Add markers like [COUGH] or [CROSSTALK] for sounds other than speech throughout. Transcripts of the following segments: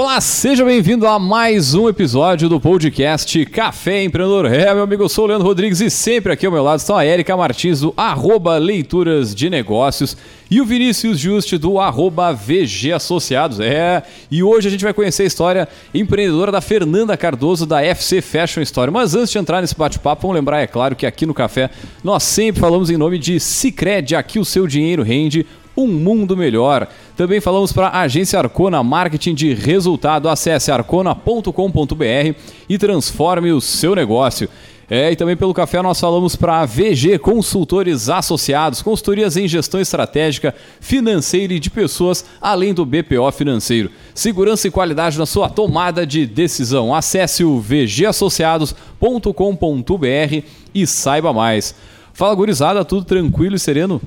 Olá, seja bem-vindo a mais um episódio do podcast Café Empreendedor. É, meu amigo, eu sou o Leandro Rodrigues e sempre aqui ao meu lado estão a Erika Martins do arroba Leituras de Negócios e o Vinícius Juste do arroba VG Associados. É, e hoje a gente vai conhecer a história empreendedora da Fernanda Cardoso da FC Fashion Story. Mas antes de entrar nesse bate-papo, vamos lembrar, é claro, que aqui no Café nós sempre falamos em nome de Cicred, aqui o seu dinheiro rende um mundo melhor. Também falamos para a agência Arcona Marketing de Resultado. Acesse arcona.com.br e transforme o seu negócio. É, e também pelo café nós falamos para a VG Consultores Associados, consultorias em gestão estratégica, financeira e de pessoas, além do BPO financeiro. Segurança e qualidade na sua tomada de decisão. Acesse o vgassociados.com.br e saiba mais. Fala gurizada, tudo tranquilo e sereno?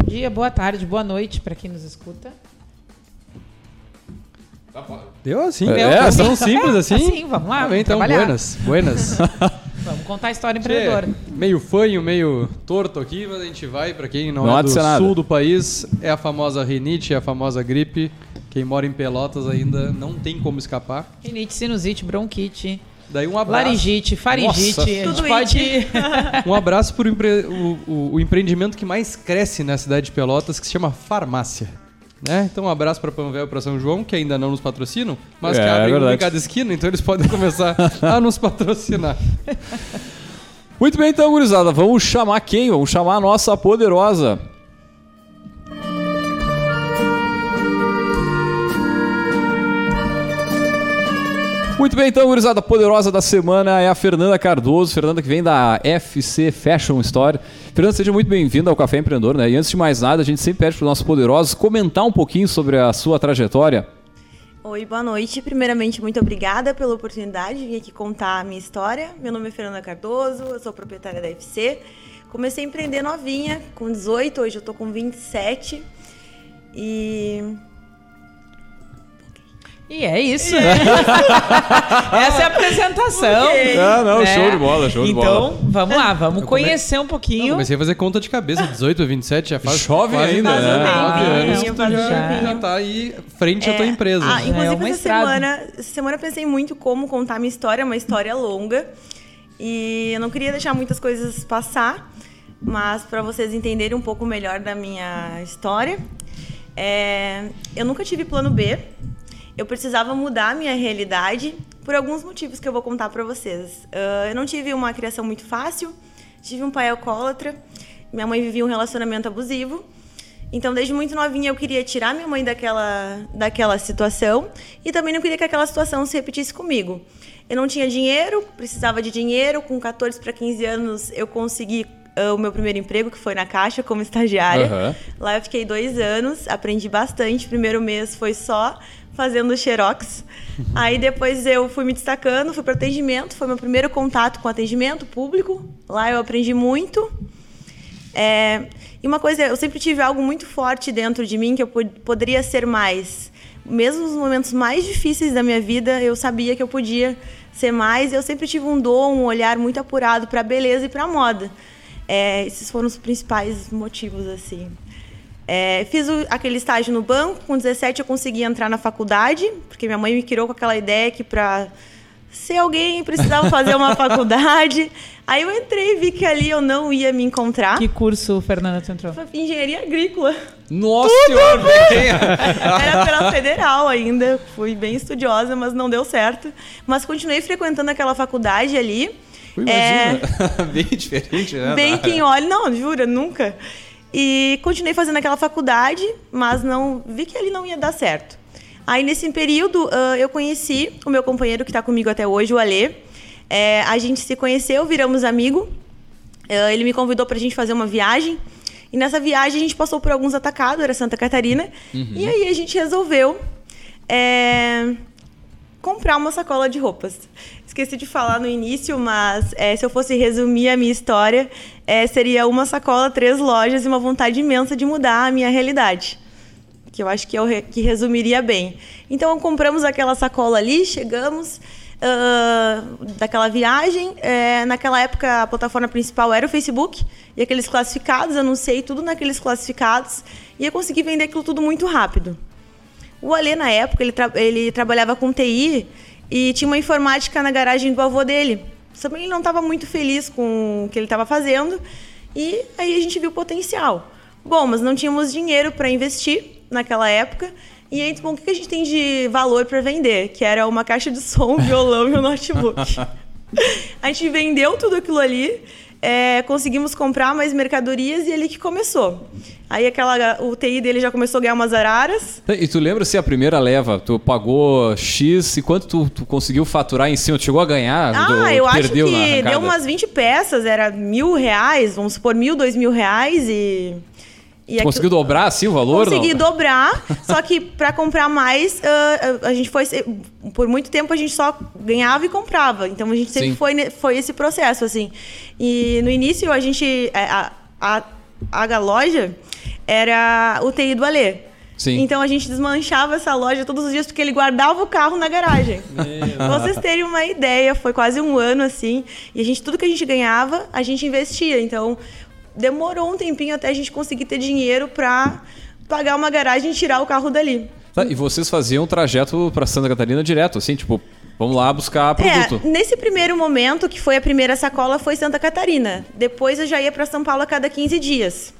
Bom dia, boa tarde, boa noite para quem nos escuta. Deu assim? É, é, tão simples [LAUGHS] assim? Assim, vamos lá. Ah, bem, então, trabalhar. buenas, buenas. [LAUGHS] [LAUGHS] Vamos contar a história empreendedora. meio fanho, meio torto aqui, mas a gente vai, pra quem não, Não é do nada. sul do país, é a famosa rinite, é a famosa gripe. Quem mora em Pelotas ainda não tem como escapar. Rinite, sinusite, bronquite, Daí um abraço. laringite, faringite. Nossa. a gente Tudo pode... [LAUGHS] Um abraço para o, o, o empreendimento que mais cresce na cidade de Pelotas, que se chama farmácia. Né? Então um abraço para Panvel e para São João, que ainda não nos patrocinam, mas É, que é abrem um verdade. em cada esquina, então eles podem [LAUGHS] começar a nos patrocinar. Muito bem, então, gurizada, vamos chamar quem? Vamos chamar a nossa poderosa. Muito bem, então, gurizada, poderosa da semana é a Fernanda Cardoso, Fernanda que vem da FC Fashion Store. Fernanda, seja muito bem-vinda ao Café Empreendedor, né? E antes de mais nada, a gente sempre pede para os nossos poderosos comentar um pouquinho sobre a sua trajetória. Oi, boa noite. Primeiramente, muito obrigada pela oportunidade de vir aqui contar a minha história. Meu nome é Fernanda Cardoso, eu sou proprietária da FC. Comecei a empreender novinha, com 18, hoje eu tô com 27. E E é isso. [LAUGHS] Essa é a apresentação. Ah, não, né? show de bola, show de então, bola. vamos lá, vamos Eu come- conhecer um pouquinho. comecei a fazer conta de cabeça, 18 a 27, já faz quase ainda, né? nove Ah, anos que tu já, já tá aí frente à tua empresa. Ah, É inclusive, uma essa estrada. semana, essa semana eu pensei muito como contar a minha história, uma história longa. E eu não queria deixar muitas coisas passar, mas para vocês entenderem um pouco melhor da minha história, é, eu nunca tive plano B. Eu precisava mudar a minha realidade por alguns motivos que eu vou contar para vocês. Ah, eu não tive uma criação muito fácil, tive um pai alcoólatra, minha mãe vivia um relacionamento abusivo. Então, desde muito novinha, eu queria tirar minha mãe daquela, daquela situação e também não queria que aquela situação se repetisse comigo. Eu não tinha dinheiro, precisava de dinheiro. Com 14 para 15 anos, eu consegui ah, o meu primeiro emprego, que foi na Caixa, como estagiária. Aham. Lá eu fiquei dois anos, aprendi bastante. Primeiro mês foi só fazendo xerox. Aí depois eu fui me destacando, fui para atendimento. Foi meu primeiro contato com atendimento público. Lá eu aprendi muito. É, e uma coisa, eu sempre tive algo muito forte dentro de mim que eu pod- poderia ser mais. Mesmo nos momentos mais difíceis da minha vida, eu sabia que eu podia ser mais. Eu sempre tive um dom, um olhar muito apurado para a beleza e para a moda. É, esses foram os principais motivos, assim. É, fiz o- aquele estágio no banco. Com 17 eu consegui entrar na faculdade, porque minha mãe me criou com aquela ideia que para ser alguém precisava [LAUGHS] fazer uma faculdade. Aí eu entrei, vi que ali eu não ia me encontrar. Que curso, Fernanda, tu entrou? Foi engenharia agrícola. Nossa senhora. [LAUGHS] Era pela federal ainda. Fui bem estudiosa, mas não deu certo. Mas continuei frequentando aquela faculdade ali. Imagina. [LAUGHS] bem diferente, né? Bem quem olha, não, jura, nunca. E continuei fazendo aquela faculdade, mas não vi que ali não ia dar certo. Aí nesse período ah, eu conheci o meu companheiro que está comigo até hoje, o Alê. É, a gente se conheceu, viramos amigo. Ah, ele me convidou para a gente fazer uma viagem. E nessa viagem a gente passou por alguns atacados, era Santa Catarina. E aí a gente resolveu é, comprar uma sacola de roupas. Esqueci de falar no início, mas é, se eu fosse resumir a minha história, é, seria uma sacola, três lojas e uma vontade imensa de mudar a minha realidade. Que eu acho que, eu re- que resumiria bem. Então, compramos aquela sacola ali, chegamos ah, daquela viagem. É, naquela época, a plataforma principal era o Facebook. E aqueles classificados, anunciei tudo naqueles classificados. E eu consegui vender aquilo tudo muito rápido. O Alê, na época, ele, tra- ele trabalhava com TI e tinha uma informática na garagem do avô dele. Só que ele não estava muito feliz com o que ele estava fazendo e aí a gente viu o potencial. Bom, mas não tínhamos dinheiro para investir naquela época. E aí, bom, o que a gente tem de valor para vender? Que era uma caixa de som, um violão e um notebook. [LAUGHS] A gente vendeu tudo aquilo ali, é, conseguimos comprar mais mercadorias e ali que começou. Aí aquela, o TI dele já começou a ganhar umas araras. E tu lembra se a primeira leva, tu pagou X e quanto tu, tu conseguiu faturar em cima? Tu chegou a ganhar? Ah, Do- eu acho que deu umas 20 peças, era mil reais, vamos supor, mil, dois mil reais e. e aquilo- conseguiu dobrar assim o valor? Consegui não? dobrar, só que para comprar mais, ah, a gente foi. Por muito tempo a gente só ganhava e comprava. Então a gente sempre Sim. foi, foi esse processo, assim. E no início a gente. é, A, a, a loja era o TI do Alê. Sim. Então a gente desmanchava essa loja todos os dias porque ele guardava o carro na garagem. [LAUGHS] Pra vocês terem uma ideia, foi quase um ano assim. E a gente, tudo que a gente ganhava, a gente investia. Então demorou um tempinho até a gente conseguir ter dinheiro pra pagar uma garagem e tirar o carro dali. Tá, e vocês faziam o trajeto pra Santa Catarina direto, assim, tipo, vamos lá buscar produto. É, nesse primeiro momento, que foi a primeira sacola, foi Santa Catarina. Depois eu já ia pra São Paulo a cada 15 dias.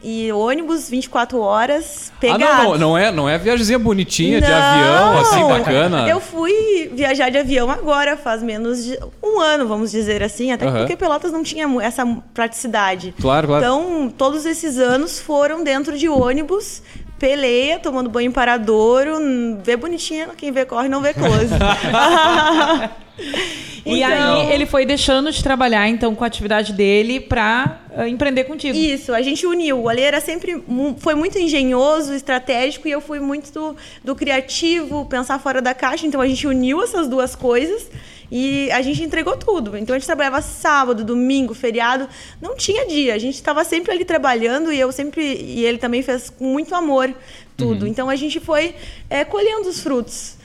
E ônibus 24 horas, Ah, pegado. não, não, não é, não é viagemzinha bonitinha de Não! avião, assim, bacana. Eu fui viajar de avião agora, faz menos de um ano, vamos dizer assim, até Aham. porque Pelotas não tinha essa praticidade. Claro, claro. Então, todos esses anos foram dentro de ônibus, peleia, tomando banho em paradouro, vê bonitinha, quem vê corre, não vê close. [LAUGHS] [LAUGHS] E Então- aí ele foi deixando de trabalhar, então, com a atividade dele pra ah, empreender contigo. Isso, a gente uniu. O Ale era sempre foi muito engenhoso, estratégico e eu fui muito do, do criativo, pensar fora da caixa. Então a gente uniu essas duas coisas e a gente entregou tudo. Então a gente trabalhava sábado, domingo, feriado, não tinha dia. A gente estava sempre ali trabalhando e eu sempre e ele também fez com muito amor tudo. Então a gente foi é, colhendo os frutos.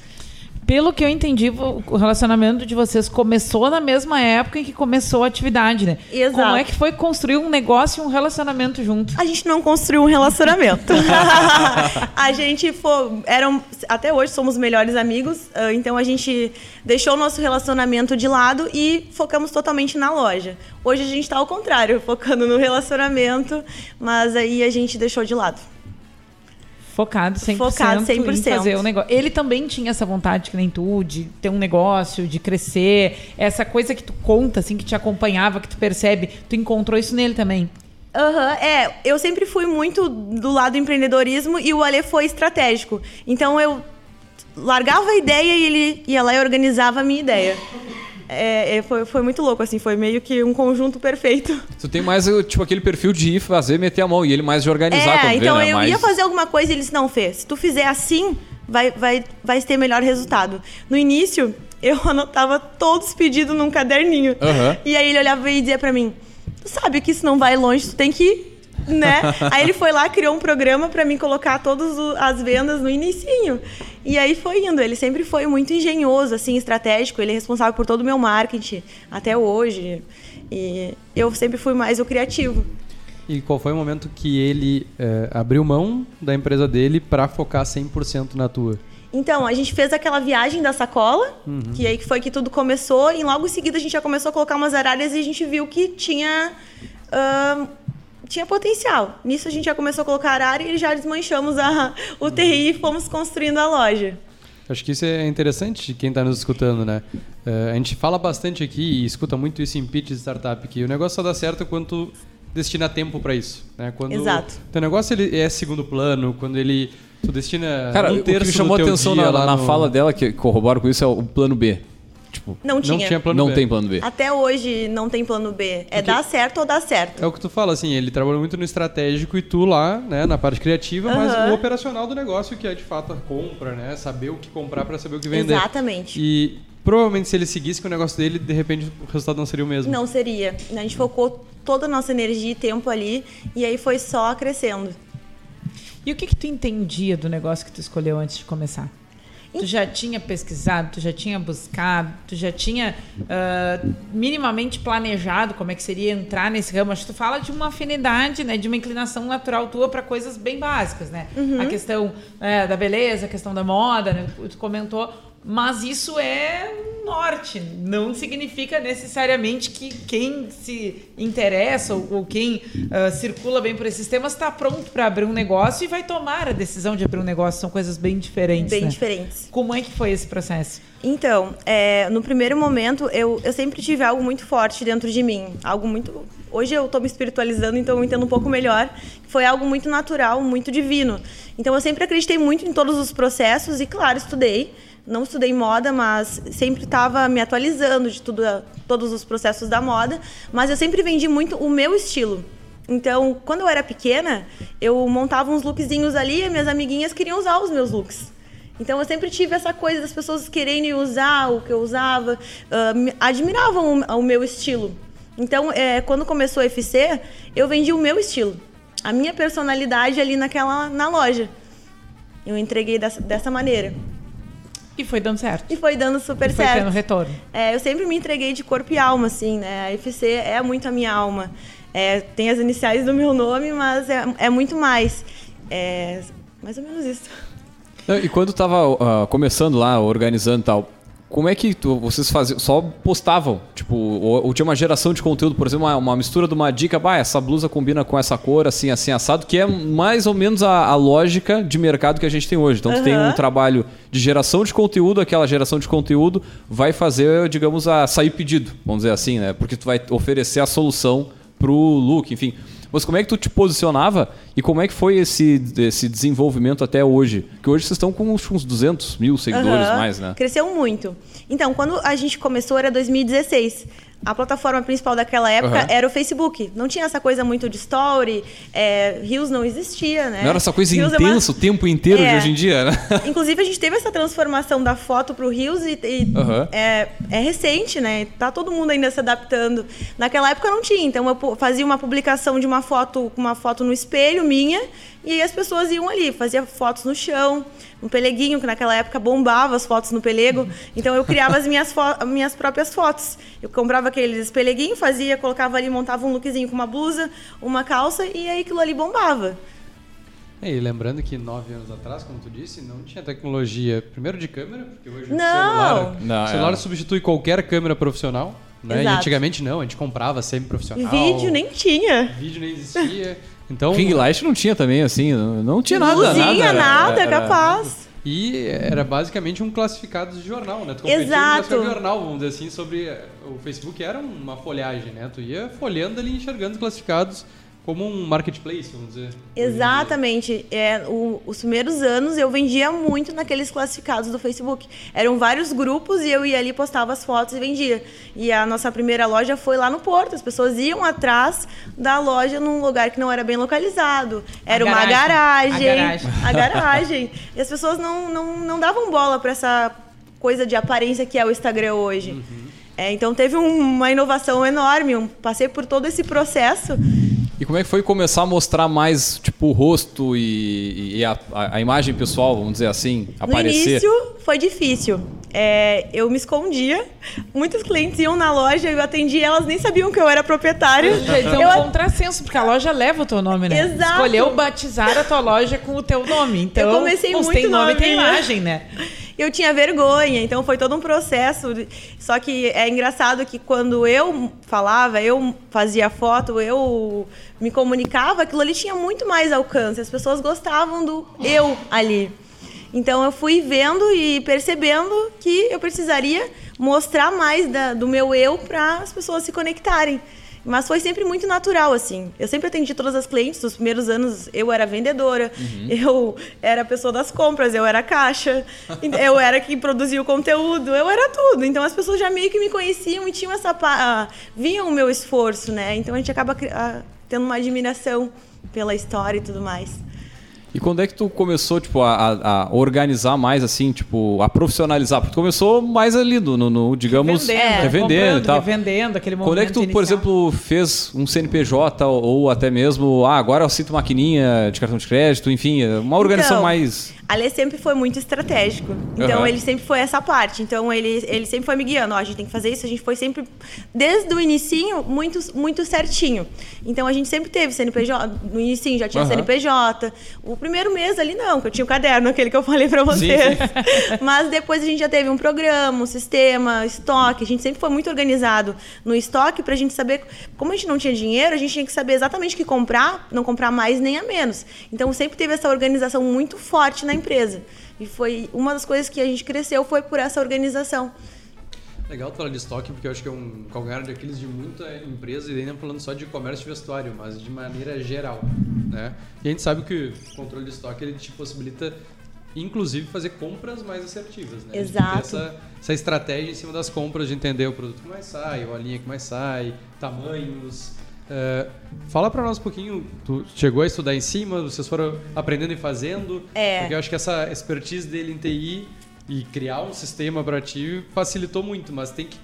Pelo que eu entendi, o relacionamento de vocês começou na mesma época em que começou a atividade, né? Exato. Como é que foi construir um negócio e um relacionamento junto? A gente não construiu um relacionamento. [LAUGHS] a gente foi. Eram, até hoje somos melhores amigos, ah, então a gente deixou o nosso relacionamento de lado e focamos totalmente na loja. Hoje a gente está ao contrário, focando no relacionamento, mas aí a gente deixou de lado. Focado 100%, Focado em 100%. fazer o negócio. Ele também tinha essa vontade, que nem tu, de ter um negócio, de crescer. Essa coisa que tu conta, assim, que te acompanhava, que tu percebe. Tu encontrou isso nele também. Aham, é. Eu sempre fui muito do lado do empreendedorismo e o Ale foi estratégico. Então eu largava a ideia e ele ia lá e organizava a minha ideia. É, é, foi, foi muito louco, assim, foi meio que um conjunto perfeito. Tu tem mais, tipo, aquele perfil de ir fazer, meter a mão, e ele mais de organizar é, quando vê, então né? eu Mais- ia fazer alguma coisa e ele disse, não, Fê, se tu fizer assim, vai, vai, vai ter melhor resultado. No início, [LAUGHS] eu anotava todos os pedidos num caderninho. Aham. E aí ele olhava e dizia pra mim, tu sabe que isso não vai longe, tu tem que ir, né? aí ele foi lá, criou um programa pra mim colocar todas as vendas no inicinho. E aí foi indo. Ele sempre foi muito engenhoso, assim, estratégico. Ele é responsável por todo o meu marketing até hoje. E eu sempre fui mais o criativo. E qual foi o momento que ele eh, abriu mão da empresa dele para focar 100% na tua? Então, a gente fez aquela viagem da sacola, que aí foi que tudo começou, e logo em seguida a gente já começou a colocar umas arárias e a gente viu que tinha. ahn, tinha potencial. Nisso a gente já começou a colocar arara e já desmanchamos a, o TI e fomos construindo a loja. Acho que isso é interessante de quem está nos escutando, né? Eh, a gente fala bastante aqui e escuta muito isso em pitch de startup, que o negócio só dá certo quando tu destina tempo para isso, né? Quando Exato. teu negócio ele é segundo plano, quando ele tu destina Cara, um o que terço me chamou a atenção na, na no- fala dela, que corrobora com isso, é o plano B. Tipo, Não tinha. não tinha plano não B. tem plano B. Até hoje não tem plano B. É dar certo ou dar certo. É o que tu fala, assim, ele trabalhou muito no estratégico e tu lá, né, na parte criativa, mas o operacional do negócio, que é de fato a compra, né? Saber o que comprar para saber o que vender. Exatamente. E provavelmente se ele seguisse com o negócio dele, de repente o resultado não seria o mesmo. Não seria. A gente focou toda a nossa energia e tempo ali, e aí foi só crescendo. E o que, que tu entendia do negócio que tu escolheu antes de começar? Tu já tinha pesquisado, tu já tinha buscado, tu já tinha uh, minimamente planejado como é que seria entrar nesse ramo. Acho que tu fala de uma afinidade, né, de uma inclinação natural tua para coisas bem básicas, né? Uhum. A questão é, da beleza, a questão da moda, né? Tu comentou mas isso é norte, não significa necessariamente que quem se interessa ou, ou quem uh, circula bem por esses temas está pronto para abrir um negócio e vai tomar a decisão de abrir um negócio. São coisas bem diferentes. Bem né? diferentes. Como é que foi esse processo? Então, é, no primeiro momento, eu, eu sempre tive algo muito forte dentro de mim. Algo muito. Hoje eu estou me espiritualizando, então eu entendo um pouco melhor. Foi algo muito natural, muito divino. Então eu sempre acreditei muito em todos os processos e, claro, estudei não estudei moda, mas sempre estava me atualizando de tudo, todos os processos da moda. Mas eu sempre vendi muito o meu estilo. Então, quando eu era pequena, eu montava uns lookzinhos ali e minhas amiguinhas queriam usar os meus looks. Então, eu sempre tive essa coisa das pessoas querendo usar o que eu usava, uh, admiravam o, o, meu estilo. Então, é, quando começou a FC, eu vendi o meu estilo, a minha personalidade ali naquela na loja. Eu entreguei dessa, dessa maneira. E foi dando certo. E foi dando super e foi certo. tendo retorno. É, eu sempre me entreguei de corpo e alma, assim, né? A FC é muito a minha alma. É, tem as iniciais do meu nome, mas é, é muito mais. É mais ou menos isso. E quando estava uh, começando lá, organizando e tal, como é que tu, vocês faziam? Só postavam? Tipo, ou, ou, tinha uma geração de conteúdo, por exemplo, uma, uma, mistura de uma dica, bah, essa blusa combina com essa cor, assim, assim, assado, que é mais ou menos a, a lógica de mercado que a gente tem hoje. Então, uhum. tu tem um trabalho de geração de conteúdo, aquela geração de conteúdo vai fazer, digamos, a sair pedido, vamos dizer assim, né? Porque tu vai oferecer a solução pro look, enfim. Mas como é que tu te posicionava e como é que foi esse, esse desenvolvimento até hoje? Que hoje vocês estão com uns, uns 200 mil seguidores uhum. mais, né? Cresceu muito. Então, quando a gente começou era 2016 a plataforma principal daquela época uhum. era o Facebook. Não tinha essa coisa muito de story, é, Rios não existia, né? Não era essa coisa Reels intensa é uma... o tempo inteiro é. de hoje em dia, né? [LAUGHS] Inclusive, a gente teve essa transformação da foto para o Rios e, e uhum. é, é, recente, né? Tá todo mundo ainda se adaptando. Naquela época não tinha, então eu fazia uma publicação de uma foto, uma foto no espelho minha e aí as pessoas iam ali, fazia fotos no chão, um peleguinho, que naquela época bombava as fotos no pelego. Então eu criava as minhas, minhas próprias fotos. Eu comprava aqueles peleguinhos, fazia, colocava ali, montava um lookzinho com uma blusa, uma calça, e aí aquilo ali bombava. É, e lembrando que nove anos atrás, como tu disse, não tinha tecnologia, primeiro de câmera, porque hoje não. o celular, não, o celular é. substitui qualquer câmera profissional. Né? E antigamente não, a gente comprava sempre profissional. Vídeo nem tinha. Vídeo nem existia. [LAUGHS] Então, Ring light não tinha também, assim, não, tinha nada. Luzinha, nada, nada, era, capaz. E era basicamente um classificado de jornal, né? Tu Exato. Um jornal, vamos dizer assim, sobre... O Facebook era uma folhagem, né? Tu ia folhando ali, enxergando os classificados como um marketplace, vamos dizer. Exatamente. É, o, os primeiros anos eu vendia muito naqueles classificados do Facebook. Eram vários grupos e eu ia ali, postava as fotos e vendia. E a nossa primeira loja foi lá no Porto. As pessoas iam atrás da loja num lugar que não era bem localizado. Era a uma garagem. garagem. A garagem. [LAUGHS] A garagem. e as pessoas não, não, não davam bola para essa coisa de aparência que é o Instagram hoje. Uhum. É, então teve um, uma inovação enorme. Um, passei por todo esse processo e como é que foi começar a mostrar mais, tipo, o rosto e, e a, a, imagem pessoal, vamos dizer assim, aparecer? No início foi difícil. É, eu me escondia. Muitos clientes iam na loja, eu atendia, elas nem sabiam que eu era proprietária. [LAUGHS] Então, eu... um contrassenso, porque a loja leva o teu nome, né? Exato. Escolheu batizar a tua loja com o teu nome. Então, eu comecei muito tem nome, nome, tem imagem, né? [LAUGHS] eu tinha vergonha, então foi todo um processo. Só que é engraçado que quando eu falava, eu fazia foto, eu me comunicava, aquilo ali tinha muito mais alcance. As pessoas gostavam do eu ali. Então eu fui vendo e percebendo que eu precisaria mostrar mais da, do meu eu para as pessoas se conectarem. Mas foi sempre muito natural, assim. Eu sempre atendi todas as clientes. Nos primeiros anos, eu era vendedora, uhum. eu era a pessoa das compras, eu era caixa, eu era quem produzia o conteúdo, eu era tudo. Então, as pessoas já meio que me conheciam e tinham essa... Uh, viam o meu esforço, né? Então, a gente acaba tendo uma admiração pela história e tudo mais. E quando é que tu começou, tipo, a, a organizar mais, assim, tipo, a profissionalizar? Porque tu começou mais ali no, no, digamos, revendendo, revendendo e tal. Revendendo, aquele momento Quando é que tu, inicial. por exemplo, fez um CNPJ ou, ou, até mesmo, ah, agora eu cito maquininha de cartão de crédito, enfim, uma organização então, mais... Ale sempre foi muito estratégico. Então, Aham. ele sempre foi essa parte. Então, ele, ele sempre foi me guiando. Ó, a gente tem que fazer isso. A gente foi sempre, desde o inicinho, muito, muito certinho. Então, a gente sempre teve CNPJ. No inicinho já tinha Aham. CNPJ. O primeiro mês ali, não, que eu tinha o caderno, aquele que eu falei pra você. Sim, [LAUGHS] Mas depois a gente já teve um programa, um sistema, estoque. A gente sempre foi muito organizado no estoque pra gente saber. Como a gente não tinha dinheiro, a gente tinha que saber exatamente o que comprar, não comprar mais nem a menos. Então sempre teve essa organização muito forte na empresa. E foi uma das coisas que a gente cresceu foi por essa organização. Legal tu falar de estoque, porque eu acho que é um calcanhar de Aquiles de muita empresa, e não falando só de comércio e vestuário, mas de maneira geral, né? E a gente sabe que o controle de estoque, ele te possibilita, inclusive, fazer compras mais assertivas, né? Exato. Essa, essa estratégia em cima das compras, de entender o produto que mais sai, a linha que mais sai, tamanhos... É, fala pra nós um pouquinho, tu chegou a estudar em cima, vocês foram aprendendo e fazendo, É. porque eu acho que essa expertise dele em TI e criar um sistema para ti facilitou muito, mas tem que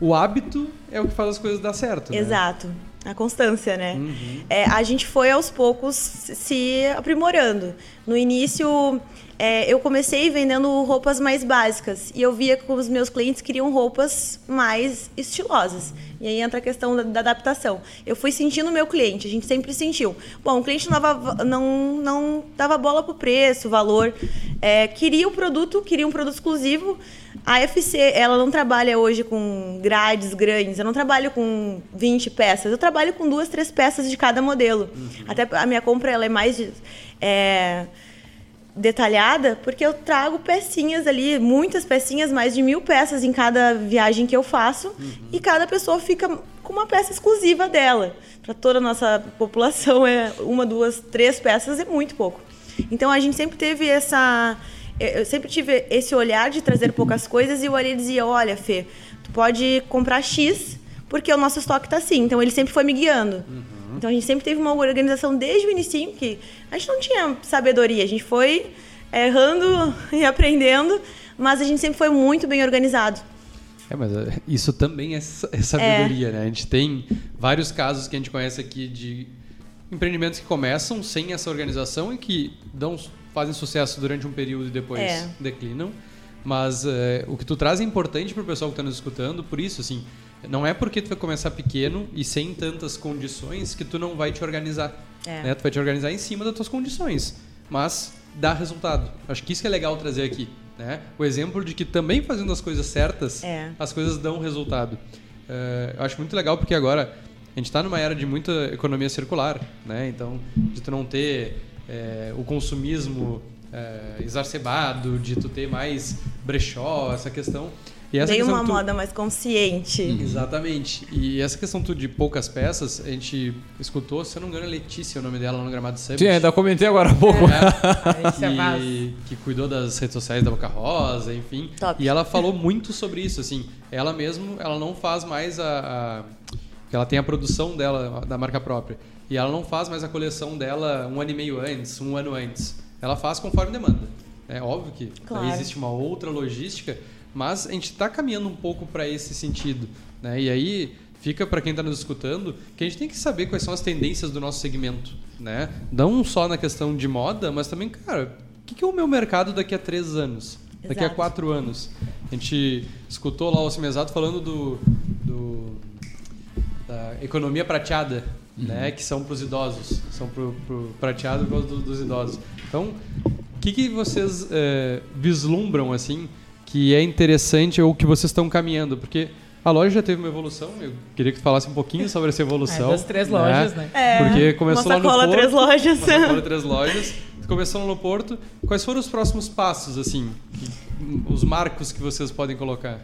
o hábito é o que faz as coisas dar certo, né? Exato. A constância, né? Uhum. É, a gente foi aos poucos se aprimorando. No início, é, eu comecei vendendo roupas mais básicas e eu via que os meus clientes queriam roupas mais estilosas. E aí entra a questão da, da adaptação. Eu fui sentindo o meu cliente, a gente sempre sentiu. Bom, o cliente não dava, não, não dava bola pro preço, valor. É, queria o produto, queria um produto exclusivo. A FC, ela não trabalha hoje com grades grandes, eu não trabalho com 20 peças, eu trabalho com duas, três peças de cada modelo. Até a minha compra ela é mais de- é, detalhada, porque eu trago pecinhas ali, muitas pecinhas, mais de mil peças em cada viagem que eu faço, e cada pessoa fica com uma peça exclusiva dela. Para toda a nossa população, é uma, duas, três peças é muito pouco. Então a gente sempre teve essa. Eu sempre tive esse olhar de trazer poucas coisas e o Ali dizia: Olha, Fê, tu pode comprar X porque o nosso estoque tá assim. Então ele sempre foi me guiando. Então a gente sempre teve uma organização desde o início que a gente não tinha sabedoria, a gente foi errando [LAUGHS] e aprendendo, mas a gente sempre foi muito bem organizado. É, mas é, isso também é, é sabedoria, né? A gente tem vários casos que a gente conhece aqui de empreendimentos que começam sem essa organização e que dão, fazem sucesso durante um período e depois É. declinam. Mas é, o que tu traz é importante para o pessoal que está nos escutando, por isso, assim, não é porque tu vai começar pequeno e sem tantas condições que tu não vai te organizar. É. né? Tu vai te organizar em cima das tuas condições, mas dá resultado. Acho que isso que é legal trazer aqui. Né? O exemplo de que também fazendo as coisas certas, É. as coisas dão resultado. É, eu acho muito legal porque agora a gente está numa era de muita economia circular, né? Então, de tu não ter é, o consumismo é, exacerbado, de tu ter mais brechó, essa questão. E essa Dei questão uma tu- moda mais consciente. Exatamente. E essa questão tu de poucas peças, a gente escutou, se eu não me engano, é Letícia o nome dela no Gramado Summit. Sim, ainda comentei agora há pouco. É [LAUGHS] vaso. que, que cuidou das redes sociais da Boca Rosa, enfim. Top. E ela falou muito sobre isso, assim. Ela mesmo, ela não faz mais a, a- ela tem a produção dela da marca própria. E ela não faz mais a coleção dela um ano e meio antes, um ano antes. Ela faz conforme demanda. É óbvio que Claro. existe uma outra logística, mas a gente está caminhando um pouco para esse sentido, né? E aí fica para quem está nos escutando que a gente tem que saber quais são as tendências do nosso segmento, né? Não só na questão de moda, mas também, cara, o que, que é o meu mercado daqui a três anos? Daqui a Exato. quatro anos. A gente escutou lá o Cimesato falando do, do da economia prateada, né? Que são para os idosos, são pro, pro prateado por causa do- dos idosos. Então, o que, que vocês é, vislumbram assim que é interessante ou que vocês estão caminhando? Porque a loja já teve uma evolução. Eu queria que tu falasse um pouquinho sobre essa evolução. É, das três lojas, né? É, Porque começou uma lá no sacola, Porto, três lojas. Uma sacola, três lojas. Começou no Porto. Quais foram os próximos passos, assim? que- os marcos que vocês podem colocar?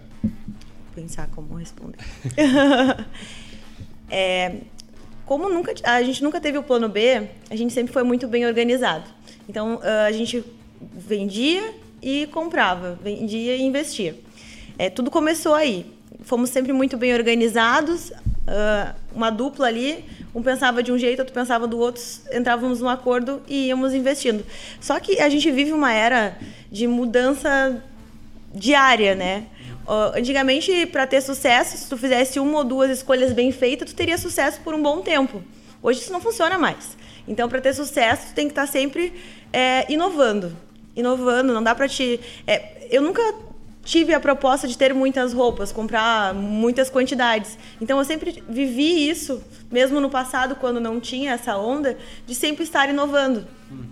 pensar como responder. [LAUGHS] É, como nunca, a gente nunca teve o plano B, a gente sempre foi muito bem organizado. Então, ah, a gente vendia e comprava, vendia e investia. É, tudo começou aí. Fomos sempre muito bem organizados, ah, uma dupla ali, um pensava de um jeito, outro pensava do outro, entrávamos num acordo e íamos investindo. Só que a gente vive uma era de mudança diária, né? Ó, Antigamente, para ter sucesso, se tu fizesse uma ou duas escolhas bem feitas, tu teria sucesso por um bom tempo. Hoje isso não funciona mais. Então, para ter sucesso, tu tem que estar sempre é, inovando. inovando, não dá pra te. é, eu nunca tive a proposta de ter muitas roupas, comprar muitas quantidades. Então eu sempre vivi isso, mesmo no passado, quando não tinha essa onda, de sempre estar inovando.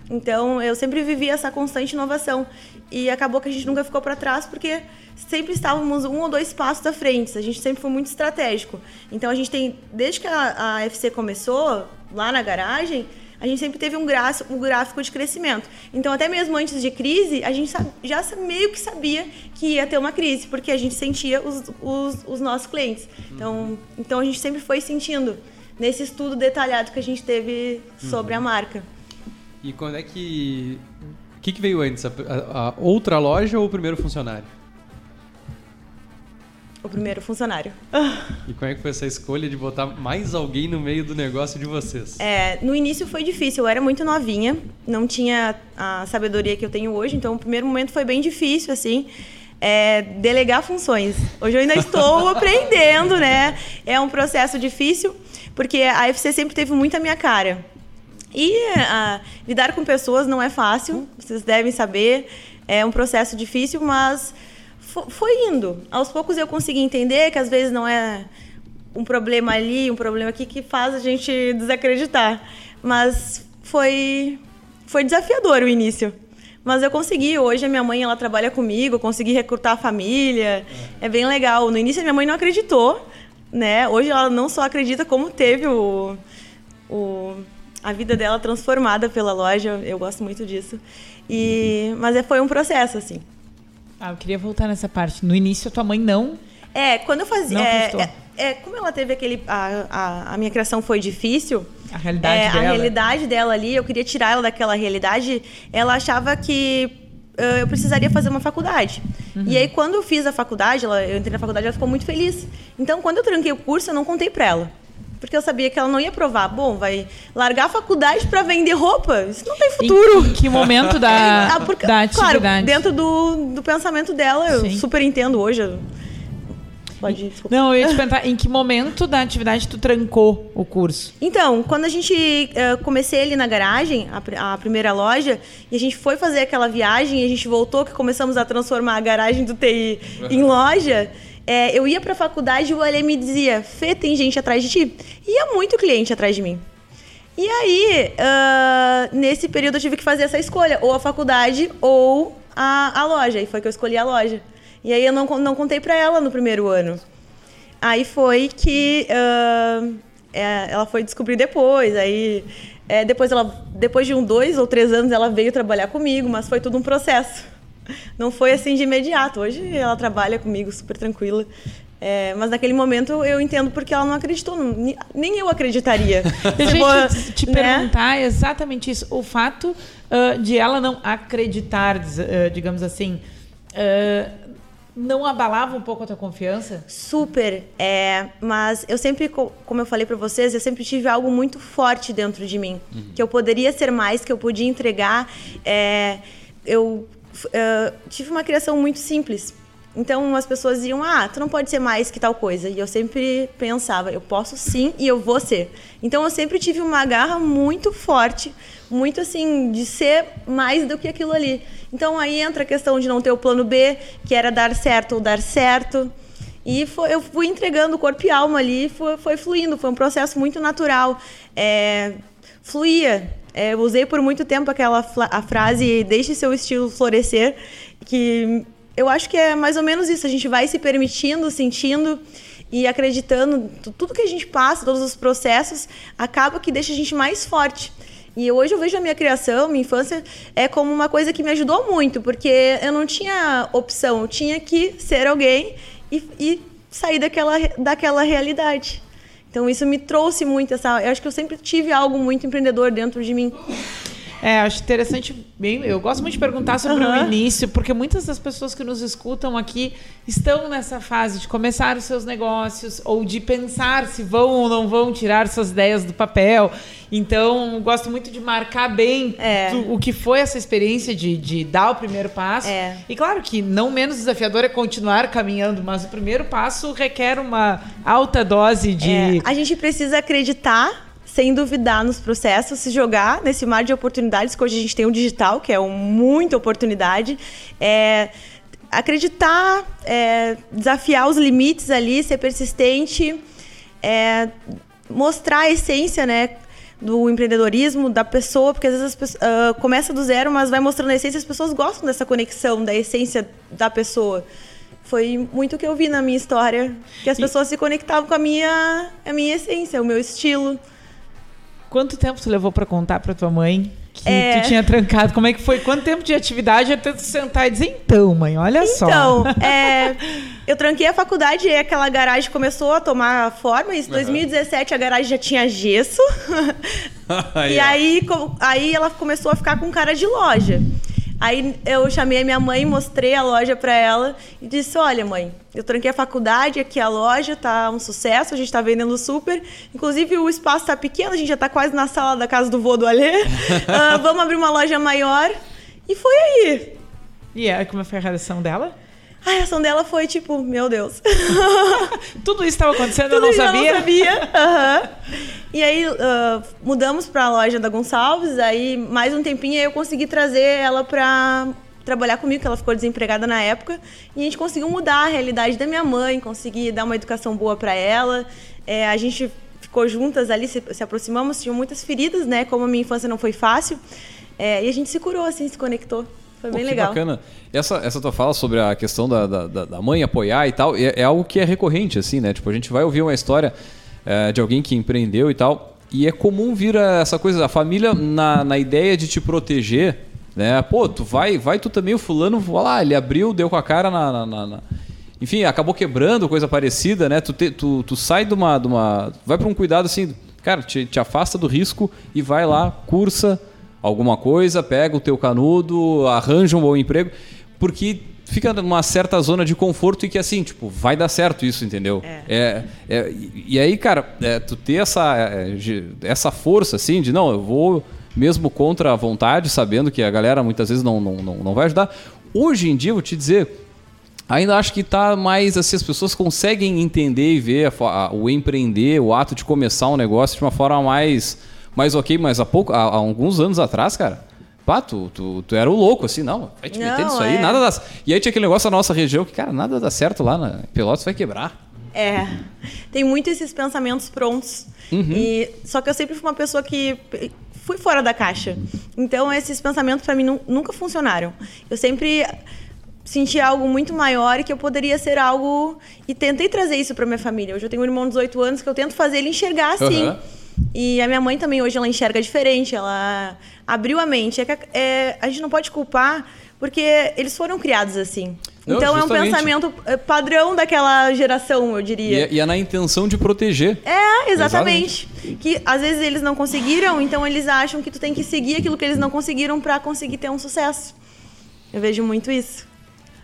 Então eu sempre vivi essa constante inovação. E acabou que a gente nunca ficou para trás, porque sempre estávamos um ou dois passos à frente. A gente sempre foi muito estratégico. Então a gente tem, desde que a, a FC começou, lá na garagem, a gente sempre teve um gráfico, um gráfico de crescimento. Então, até mesmo antes de crise, a gente já meio que sabia que ia ter uma crise, porque a gente sentia os, os, os nossos clientes. Então, então, a gente sempre foi sentindo nesse estudo detalhado que a gente teve sobre uhum. a marca. E quando é que. O que, que veio antes? A, a, a outra loja ou o primeiro funcionário? o primeiro funcionário. E como é que foi essa escolha de botar mais alguém no meio do negócio de vocês? É, no início foi difícil, eu era muito novinha, não tinha a sabedoria que eu tenho hoje, então o primeiro momento foi bem difícil, assim. É, delegar funções. Hoje eu ainda estou [LAUGHS] aprendendo, né? É um processo difícil, porque a FC sempre teve muito a minha cara. E a, lidar com pessoas não é fácil, vocês devem saber. É um processo difícil, mas foi indo. Aos poucos eu consegui entender que às vezes não é um problema ali, um problema aqui que faz a gente desacreditar. Mas foi foi desafiador o início. Mas eu consegui. Hoje a minha mãe ela trabalha comigo, eu consegui recrutar a família. É bem legal. No início a minha mãe não acreditou, né? Hoje ela não só acredita como teve o, o a vida dela transformada pela loja. Eu gosto muito disso. E mas é, foi um processo assim. Ah, eu queria voltar nessa parte. No início, a tua mãe não. É, quando eu fazia. É, é, é, como ela teve aquele. A, a, a, minha criação foi difícil. A realidade é, dela. A realidade dela ali, eu queria tirar ela daquela realidade. Ela achava que uh, eu precisaria fazer uma faculdade. Uhum. E aí, quando eu fiz a faculdade, ela, eu entrei na faculdade, ela ficou muito feliz. Então, quando eu tranquei o curso, eu não contei pra ela porque eu sabia que ela não ia provar. Bom, vai largar a faculdade para vender roupa? Isso não tem futuro. Em, em que momento da, [LAUGHS] ah, porque, da atividade? Claro, dentro do, do pensamento dela, eu Sim. super entendo hoje. Pode ir. Não, eu ia te [LAUGHS] perguntar, em que momento da atividade tu trancou o curso? Então, quando a gente uh, comecei ali na garagem, a, a, primeira loja, e a gente foi fazer aquela viagem, e a gente voltou, que começamos a transformar a garagem do TI em loja, é, eu ia para a faculdade e o Ale me dizia: Fê, tem gente atrás de ti. E ia muito cliente atrás de mim. E aí, uh, nesse período, eu tive que fazer essa escolha: ou a faculdade ou a, a loja. E foi que eu escolhi a loja. E aí, eu não, não contei para ela no primeiro ano. Aí foi que uh, é, ela foi descobrir depois. Aí, é, depois, ela, depois de um dois ou três anos, ela veio trabalhar comigo, mas foi tudo um processo não foi assim de imediato. Hoje ela trabalha comigo super tranquila. É, mas naquele momento eu entendo porque ela não acreditou, nem eu acreditaria. Deixa eu te, te né? perguntar exatamente isso. O fato uh, de ela não acreditar, uh, digamos assim, uh, não abalava um pouco a tua confiança? Super. É, mas eu sempre, como eu falei para vocês, eu sempre tive algo muito forte dentro de mim. Uhum. Que eu poderia ser mais, que eu podia entregar. É, eu uh, tive uma criação muito simples. Então as pessoas diziam: Ah, tu não pode ser mais que tal coisa. E eu sempre pensava: Eu posso sim e eu vou ser. Então eu sempre tive uma garra muito forte, muito assim, de ser mais do que aquilo ali. Então aí entra a questão de não ter o plano B, que era dar certo ou dar certo. E foi, eu fui entregando corpo e alma ali, foi, foi fluindo, foi um processo muito natural. É, fluía. É, eu usei por muito tempo aquela a frase deixe seu estilo florescer, que eu acho que é mais ou menos isso. A gente vai se permitindo, sentindo e acreditando. Tudo que a gente passa, todos os processos, acaba que deixa a gente mais forte. E hoje eu vejo a minha criação, minha infância, é como uma coisa que me ajudou muito, porque eu não tinha opção, eu tinha que ser alguém e, e sair daquela, daquela realidade. Então isso me trouxe muito essa. Eu acho que eu sempre tive algo muito empreendedor dentro de mim. É, acho interessante. Bem, eu gosto muito de perguntar sobre uhum. o início, porque muitas das pessoas que nos escutam aqui estão nessa fase de começar os seus negócios ou de pensar se vão ou não vão tirar suas ideias do papel. Então, gosto muito de marcar bem é. tu, o que foi essa experiência de, de dar o primeiro passo. É. E claro que não menos desafiador é continuar caminhando, mas o primeiro passo requer uma alta dose de. É. A gente precisa acreditar sem duvidar nos processos, se jogar nesse mar de oportunidades que hoje a gente tem o digital, que é um, muita oportunidade. É, acreditar, é, desafiar os limites ali, ser persistente, é, mostrar a essência, né? do empreendedorismo, da pessoa, porque às vezes as pessoas, uh, começa do zero, mas vai mostrando a essência, as pessoas gostam dessa conexão, da essência da pessoa. Foi muito o que eu vi na minha história, que as e... pessoas se conectavam com a minha, a minha essência, o meu estilo. Quanto tempo tu levou para contar para tua mãe que é... tu tinha trancado? Como é que foi? Quanto tempo de atividade até tu sentar e dizer, então, mãe, olha então, só. Então, [LAUGHS] é, eu tranquei a faculdade e aquela garagem começou a tomar forma. Em uhum. 2017 a garagem já tinha gesso. [LAUGHS] e aí, aí ela começou a ficar com cara de loja. Aí eu chamei a minha mãe, mostrei a loja para ela e disse: Olha, mãe, eu tranquei a faculdade, aqui a loja tá um sucesso, a gente tá vendendo super. Inclusive o espaço tá pequeno, a gente já tá quase na sala da casa do vô do Alê. uh, [LAUGHS] vamos abrir uma loja maior. E foi aí. E aí, como foi a reação dela? A reação dela foi tipo, meu Deus. [LAUGHS] Tudo isso estava acontecendo, Tudo eu não sabia? Eu não sabia. [LAUGHS] Uhum. E aí uh, mudamos para a loja da Gonçalves, aí mais um tempinho eu consegui trazer ela para trabalhar comigo, que ela ficou desempregada na época, e a gente conseguiu mudar a realidade da minha mãe, conseguir dar uma educação boa para ela. É, a gente ficou juntas ali, se, se, aproximamos, tinham muitas feridas, né? Como a minha infância não foi fácil, é, e a gente se curou, assim, se conectou. Foi bem Pô, legal. bacana. Essa, essa tua fala sobre a questão da, da, da mãe apoiar e tal, é, é, algo que é recorrente, assim, né? Tipo, a gente vai ouvir uma história é, de alguém que empreendeu e tal, e é comum vir essa coisa, a família na, na ideia de te proteger, né? Pô, tu vai, vai tu também, o fulano, vai lá, ele abriu, deu com a cara na, na, na enfim, acabou quebrando, coisa parecida, né? Tu, te, tu, tu sai de uma, de uma. Vai para um cuidado assim, cara, te, te afasta do risco e vai lá, cursa, alguma coisa, pega o teu canudo, arranja um bom emprego, porque fica numa certa zona de conforto e que assim, tipo, vai dar certo isso, entendeu? É. é, é e aí, cara, é, tu ter essa, é, essa força, assim, de não, eu vou mesmo contra a vontade, sabendo que a galera muitas vezes não, não, não, não vai ajudar. Hoje em dia, vou te dizer, ainda acho que tá mais assim, as pessoas conseguem entender e ver a, a, o empreender, o ato de começar um negócio de uma forma mais mas ok, mas há pouco, há, há alguns anos atrás, cara, pá, tu, tu, tu, era o louco, assim, não, vai te meter nisso aí, é. nada dá. E aí tinha aquele negócio na nossa região que, cara, nada dá certo lá na Pelotas, vai quebrar. É, tem muito esses pensamentos prontos. Uhum. E, só que eu sempre fui uma pessoa que fui fora da caixa. Então, esses pensamentos para mim nunca funcionaram. Eu sempre senti algo muito maior e que eu poderia ser algo. E tentei trazer isso para minha família. Hoje eu tenho um irmão de 18 anos que eu tento fazer ele enxergar assim. Uhum. E a minha mãe também hoje ela enxerga diferente, ela abriu a mente. É que, é, a gente não pode culpar porque eles foram criados assim. Não, então justamente. é um pensamento é, padrão daquela geração, eu diria. E é, e é, na intenção de proteger. É, exatamente. exatamente. Que às vezes eles não conseguiram, então eles acham que tu tem que seguir aquilo que eles não conseguiram para conseguir ter um sucesso. Eu vejo muito isso.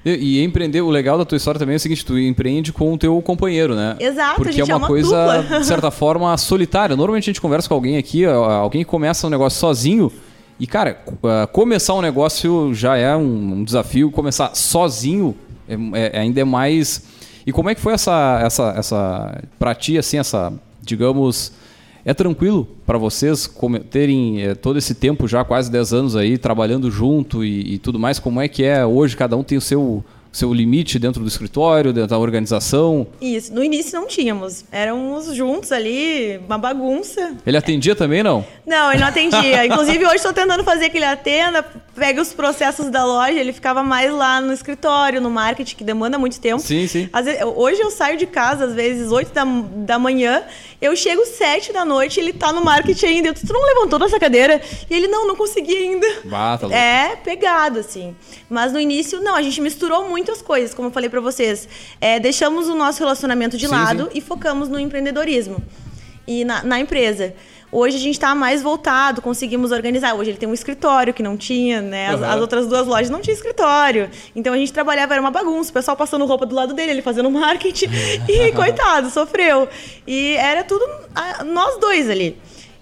E, empreender, o legal da tua história também é o seguinte, tu empreende com o teu companheiro, né? Exato, Porque é uma, é uma coisa, dupla. de certa [LAUGHS] forma, solitária. Normalmente a gente conversa com alguém aqui, alguém começa um negócio sozinho, e, cara, começar um negócio já é um, desafio, começar sozinho é, é, ainda é mais... E como é que foi essa, essa, essa pra ti, assim, essa, digamos é tranquilo para vocês terem é, todo esse tempo já, quase 10 anos aí, trabalhando junto e, e, tudo mais? Como é que é hoje? Cada um tem o seu seu limite dentro do escritório, dentro da organização? Isso. No início não tínhamos. Éramos juntos ali, uma bagunça. Ele atendia também, não? Não, ele não atendia. [LAUGHS] Inclusive, hoje estou tentando fazer que ele atenda, pega os processos da loja, ele ficava mais lá no escritório, no marketing, que demanda muito tempo. Sim, sim. Vezes, hoje eu saio de casa, às vezes, 8 da, da manhã, eu chego 7 da noite, ele tá no marketing ainda. Eu, tu não levantou dessa cadeira? E ele, não, não consegui ainda. Bata, tá é, pegado, assim. Mas no início, não, a gente misturou muitas coisas, como eu falei para vocês. É, deixamos o nosso relacionamento de sim, lado sim. e focamos no empreendedorismo e na, na empresa. Hoje a gente está mais voltado, conseguimos organizar. Hoje ele tem um escritório que não tinha, né? As, uhum. as, outras duas lojas não tinham escritório. Então a gente trabalhava, era uma bagunça. O pessoal passando roupa do lado dele, ele fazendo [LAUGHS] marketing. e coitado, sofreu. E era tudo nós dois ali.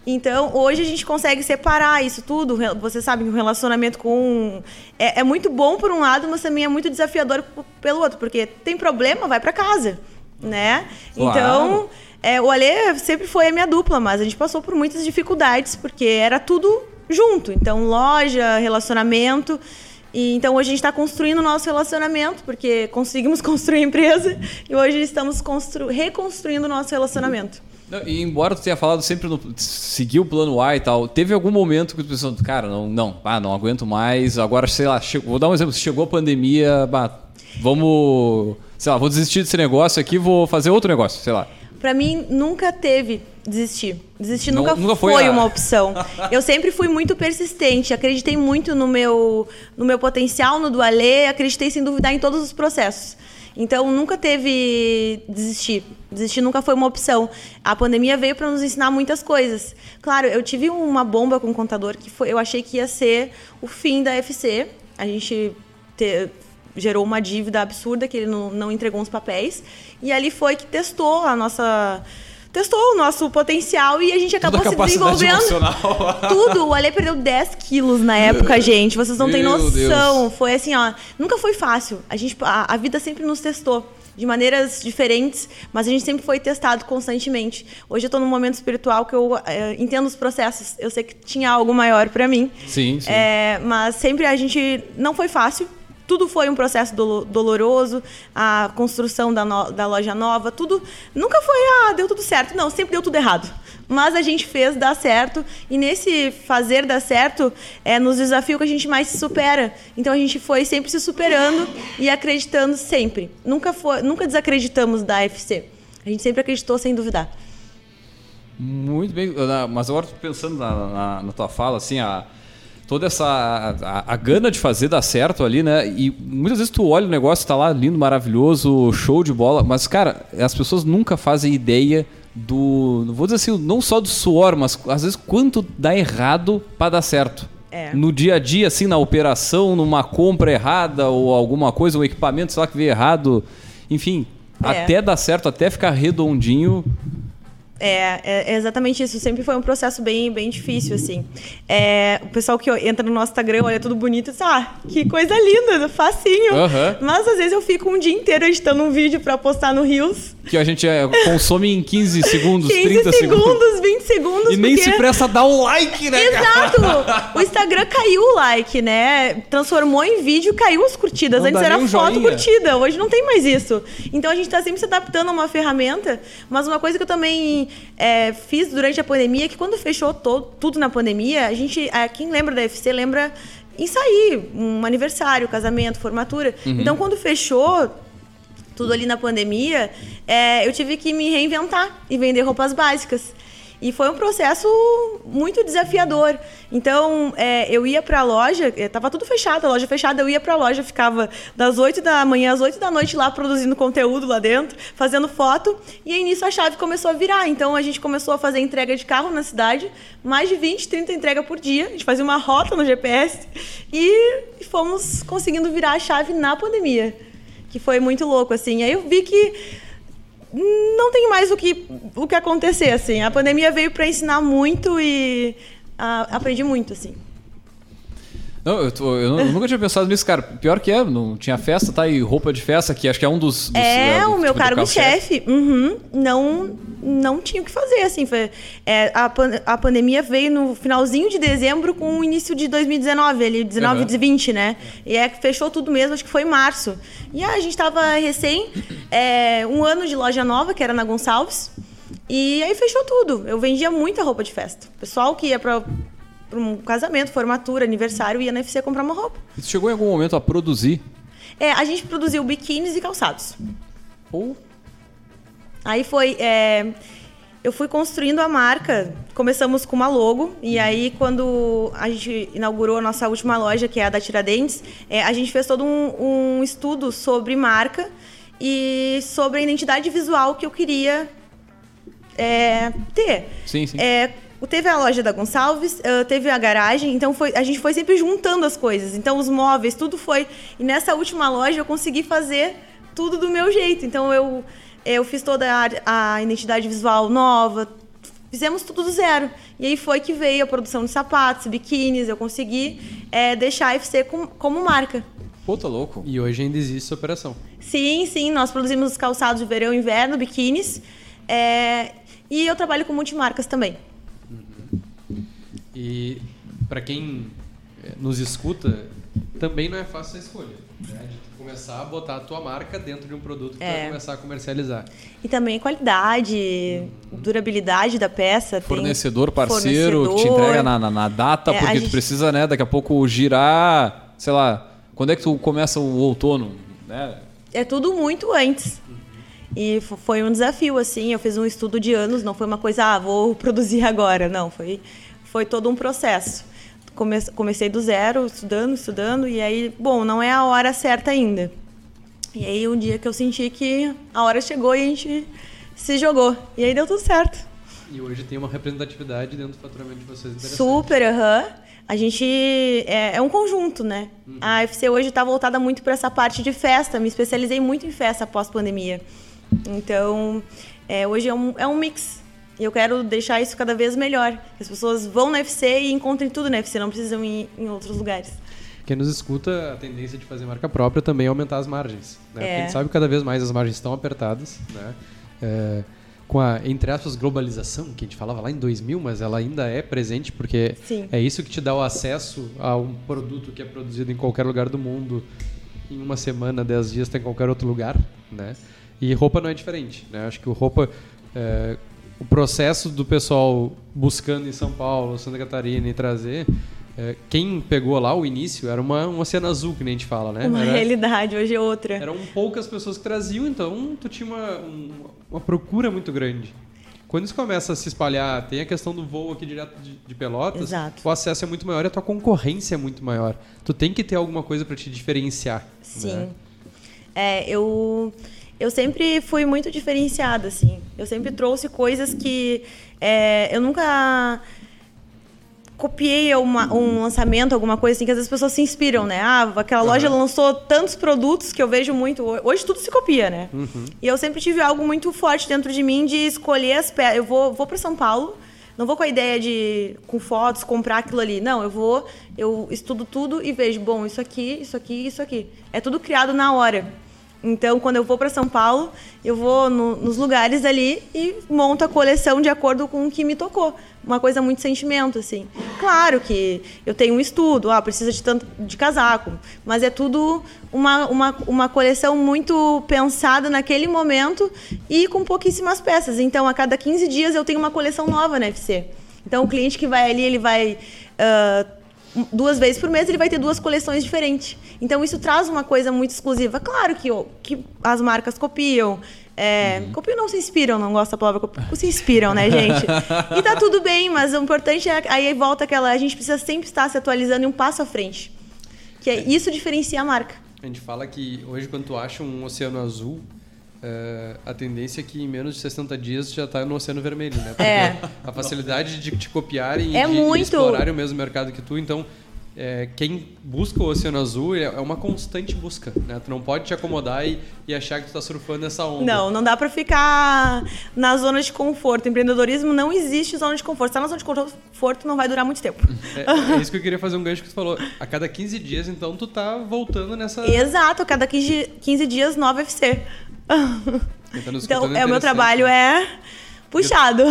Então, hoje a gente consegue separar isso tudo. Você sabe que o relacionamento com. É, é, muito bom por um lado, mas também é muito desafiador pelo outro, porque tem problema, vai para casa. Né? Claro. Então, É, o Alê sempre foi a minha dupla, mas a gente passou por muitas dificuldades, porque era tudo junto. Então, loja, relacionamento. E, então, hoje a gente está construindo o nosso relacionamento, porque conseguimos [LAUGHS] construir a empresa e hoje estamos reconstruindo o nosso relacionamento. Não, e embora tu tenha falado sempre no seguir o plano A e tal, teve algum momento que tu pensou, cara, não, não, ah, não aguento mais, agora, sei lá, chegou, vou dar um exemplo, chegou a pandemia, bah, vamos, sei lá, vou desistir desse negócio aqui, vou fazer outro negócio, sei lá. Para mim, nunca teve desistir. Desistir nunca, nunca, foi, foi a... uma opção. [LAUGHS] Eu sempre fui muito persistente, acreditei muito no meu, no meu potencial, no dualê, acreditei sem duvidar em todos os processos. Então nunca teve desistir. Desistir nunca foi uma opção. A pandemia veio para nos ensinar muitas coisas. Claro, eu tive uma bomba com o contador que foi, eu achei que ia ser o fim da FC. A gente te, gerou uma dívida absurda que ele não, não entregou uns papéis e ali foi que testou a nossa testou o nosso potencial e a gente acabou se desenvolvendo. [LAUGHS] Tudo. O Ale perdeu 10 quilos na época, gente. Vocês não Meu têm noção. Deus. Foi assim, ó. Nunca foi fácil. A, gente, a, a vida sempre nos testou de maneiras diferentes, mas a gente sempre foi testado constantemente. Hoje eu estou num momento espiritual que eu é, entendo os processos. Eu sei que tinha algo maior para mim. Sim, sim. É, mas sempre a gente não foi fácil tudo foi um processo do, doloroso, a construção da, no, da loja nova, tudo. Nunca foi, ah, deu tudo certo. Não, sempre deu tudo errado. Mas a gente fez dar certo e nesse fazer dar certo é nos desafios que a gente mais se supera. Então a gente foi sempre se superando e acreditando sempre. Nunca foi, nunca desacreditamos da FC. A gente sempre acreditou sem duvidar. Muito bem, mas agora pensando na, na, na tua fala, assim, a toda essa a, a, gana de fazer dar certo ali, né? E muitas vezes tu olha o negócio, tá lá lindo, maravilhoso, show de bola, mas cara, as pessoas nunca fazem ideia do, vou dizer assim, não só do suor, mas às vezes quanto dá errado para dar certo. É. No dia a dia, assim, na operação, numa compra errada ou alguma coisa, um equipamento, sei lá, que veio errado. Enfim, é. até dar certo, até ficar redondinho, é, é, exatamente isso. Sempre foi um processo bem, bem difícil, assim. É, o pessoal que entra no nosso Instagram olha tudo bonito e diz, ah, que coisa linda, facinho. Uhum. Mas às vezes eu fico um dia inteiro editando um vídeo para postar no Reels. Que a gente é, consome em 15 segundos, 15 30 segundos. segundos 20 segundos. E nem se presta a dar um like, né? Exato! [LAUGHS] o Instagram caiu o like, né? Transformou em vídeo, caiu as curtidas. Não Antes era um foto joinha. curtida, hoje não tem mais isso. Então a gente tá sempre se adaptando a uma ferramenta. Mas uma coisa que eu também é, fiz durante a pandemia, que quando fechou todo, tudo na pandemia, a gente, é, quem lembra da UFC lembra em sair, um aniversário, casamento, formatura. Uhum. Então quando fechou tudo ali na pandemia, é, eu tive que me reinventar e vender roupas básicas. E foi um processo muito desafiador. Então, é, eu ia para a loja, estava é, tudo fechado, a loja fechada, eu ia para a loja, ficava das 8 da manhã às 8 da noite lá produzindo conteúdo lá dentro, fazendo foto, e aí nisso a chave começou a virar. Então, a gente começou a fazer entrega de carro na cidade, mais de 20, 30 entregas por dia. A gente fazia uma rota no GPS e fomos conseguindo virar a chave na pandemia, que foi muito louco, assim. Aí eu vi que não tem mais o que, o que acontecer, assim. A pandemia veio para ensinar muito e a, aprendi muito, assim. Não, eu, tô, eu, nunca tinha pensado nisso, cara. Pior que é, não tinha festa, tá? E roupa de festa, que acho que é um dos. dos é, é o meu tipo cargo-chefe. Uhum, não, não tinha o que fazer, assim. Foi, é, a, a pandemia veio no finalzinho de dezembro com o início de 2019, ali, 19 uhum. e 20, né? E é que fechou tudo mesmo, acho que foi em março. E a gente tava recém, é, um ano de loja nova, que era na Gonçalves. E aí fechou tudo. Eu vendia muita roupa de festa. O pessoal que ia para para um casamento, formatura, aniversário, ia na FC comprar uma roupa. Você chegou em algum momento a produzir? É, a gente produziu biquínis e calçados. Ou? Aí foi. É, eu fui construindo a marca. Começamos com uma logo. E aí, quando a gente inaugurou a nossa última loja, que é a da Tiradentes, é, a gente fez todo um, um estudo sobre marca e sobre a identidade visual que eu queria é, ter. Sim, sim. É, Teve a loja da Gonçalves, uh, teve a garagem, então foi, a gente foi sempre juntando as coisas. Então os móveis, tudo foi. E nessa última loja eu consegui fazer tudo do meu jeito. Então eu, eu fiz toda a, a identidade visual nova, fizemos tudo do zero. E aí foi que veio a produção de sapatos, biquínis, eu consegui é, deixar a FC com, como marca. Pô, tá louco. E hoje ainda existe essa operação. Sim, sim, nós produzimos calçados de verão e inverno, biquínis. É, e eu trabalho com multimarcas também. E para quem eh, nos escuta, também não é fácil essa escolha. Né? De tu começar a botar a tua marca dentro de um produto que tu vai É. começar a comercializar. E também qualidade, durabilidade da peça. tem Fornecedor parceiro que te fornecedor. entrega na, na, na data, É, a porque tu gente- precisa, né, daqui a pouco girar, sei lá, quando é que tu começa o outono, né? É tudo muito antes. E foi um desafio, assim. Eu fiz um estudo de anos, não foi uma coisa, ah, vou produzir [LAUGHS] agora. Não, foi, foi todo um processo. Come- comecei do zero, estudando, estudando, e aí, bom, não é a hora certa ainda. E aí, um dia que eu senti que a hora chegou e a gente se jogou. E aí deu tudo certo. E hoje tem uma representatividade dentro do faturamento de vocês. Super, aham. A gente é, é um conjunto, né? A FC hoje está voltada muito para essa parte de festa. Me especializei muito em festa após pandemia. Então, é, hoje é um, é um mix. E eu quero deixar isso cada vez melhor. Que as pessoas vão na FC e encontrem tudo na FC, não precisam ir em outros lugares. Quem nos escuta, a tendência de fazer marca própria também é aumentar as margens. Né? É. a gente sabe que cada vez mais as margens estão apertadas. Né? É, com a, entre aspas, globalização, que a gente falava lá em 2000, mas ela ainda é presente, porque Sim. é isso que te dá o acesso a um produto que é produzido em qualquer lugar do mundo, em uma semana, dez dias, tem em qualquer outro lugar. Né? E roupa não é diferente. Né? Acho que o roupa... é, o processo do pessoal buscando em São Paulo, Santa Catarina e trazer... é, quem pegou lá o início era uma, um oceano azul, que nem a gente fala, né? Uma Era- realidade, hoje é outra. eram poucas pessoas que traziam, então tu tinha uma, um- uma procura muito grande. Quando isso começa a se espalhar, tem a questão do voo aqui direto de, de Pelotas, Exato. o acesso é muito maior e a tua concorrência é muito maior. Tu tem que ter alguma coisa para te diferenciar. Sim. né? É, eu, eu sempre fui muito diferenciada, assim. Eu sempre trouxe coisas que é, eu nunca copiei uma- um lançamento, alguma coisa assim, que às vezes as pessoas se inspiram, né? Ah, aquela loja lançou tantos produtos que eu vejo muito. Hoje tudo se copia, né? E eu sempre tive algo muito forte dentro de mim de escolher as peças. Eu vou, vou para São Paulo, não vou com a ideia de, com fotos, comprar aquilo ali. Não, eu vou, eu estudo tudo e vejo, bom, isso aqui, isso aqui, isso aqui. É tudo criado na hora. Então, quando eu vou para São Paulo, eu vou no- nos lugares ali e monto a coleção de acordo com o que me tocou. Uma coisa muito sentimento, assim. Claro que eu tenho um estudo, ah, precisa de tanto de casaco, mas é tudo uma, uma, uma coleção muito pensada naquele momento e com pouquíssimas peças. Então, a cada 15 dias eu tenho uma coleção nova na FC. Então, o cliente que vai ali, ele vai ah, duas vezes por mês, ele vai ter duas coleções diferentes. Então, isso traz uma coisa muito exclusiva. Claro que, que as marcas copiam. É, Copiam não se inspiram, não gosto da palavra copiam, se inspiram, né, gente? [LAUGHS] E tá tudo bem, mas o importante é aí volta aquela. A gente precisa sempre estar se atualizando e um passo à frente. Que é isso diferencia a marca. A gente fala que hoje, quando tu acha um oceano azul, eh, a tendência é que em menos de 60 dias já está no oceano vermelho, né? Porque É. a facilidade de te copiarem É e de muito. explorarem o mesmo mercado que tu, então eh, quem busca o oceano azul é é uma constante busca, né? Tu não pode te acomodar e, e achar que tu tá surfando nessa onda. Não, não dá pra ficar na zona de conforto. Empreendedorismo não existe zona de conforto. Se tá na zona de conforto, não vai durar muito tempo. É, é isso que eu queria fazer um gancho que tu falou. A cada 15 dias, então, tu tá voltando nessa... Exato, a cada 15, 15 dias, nova FC. Então, é, o meu interessante. trabalho é puxado.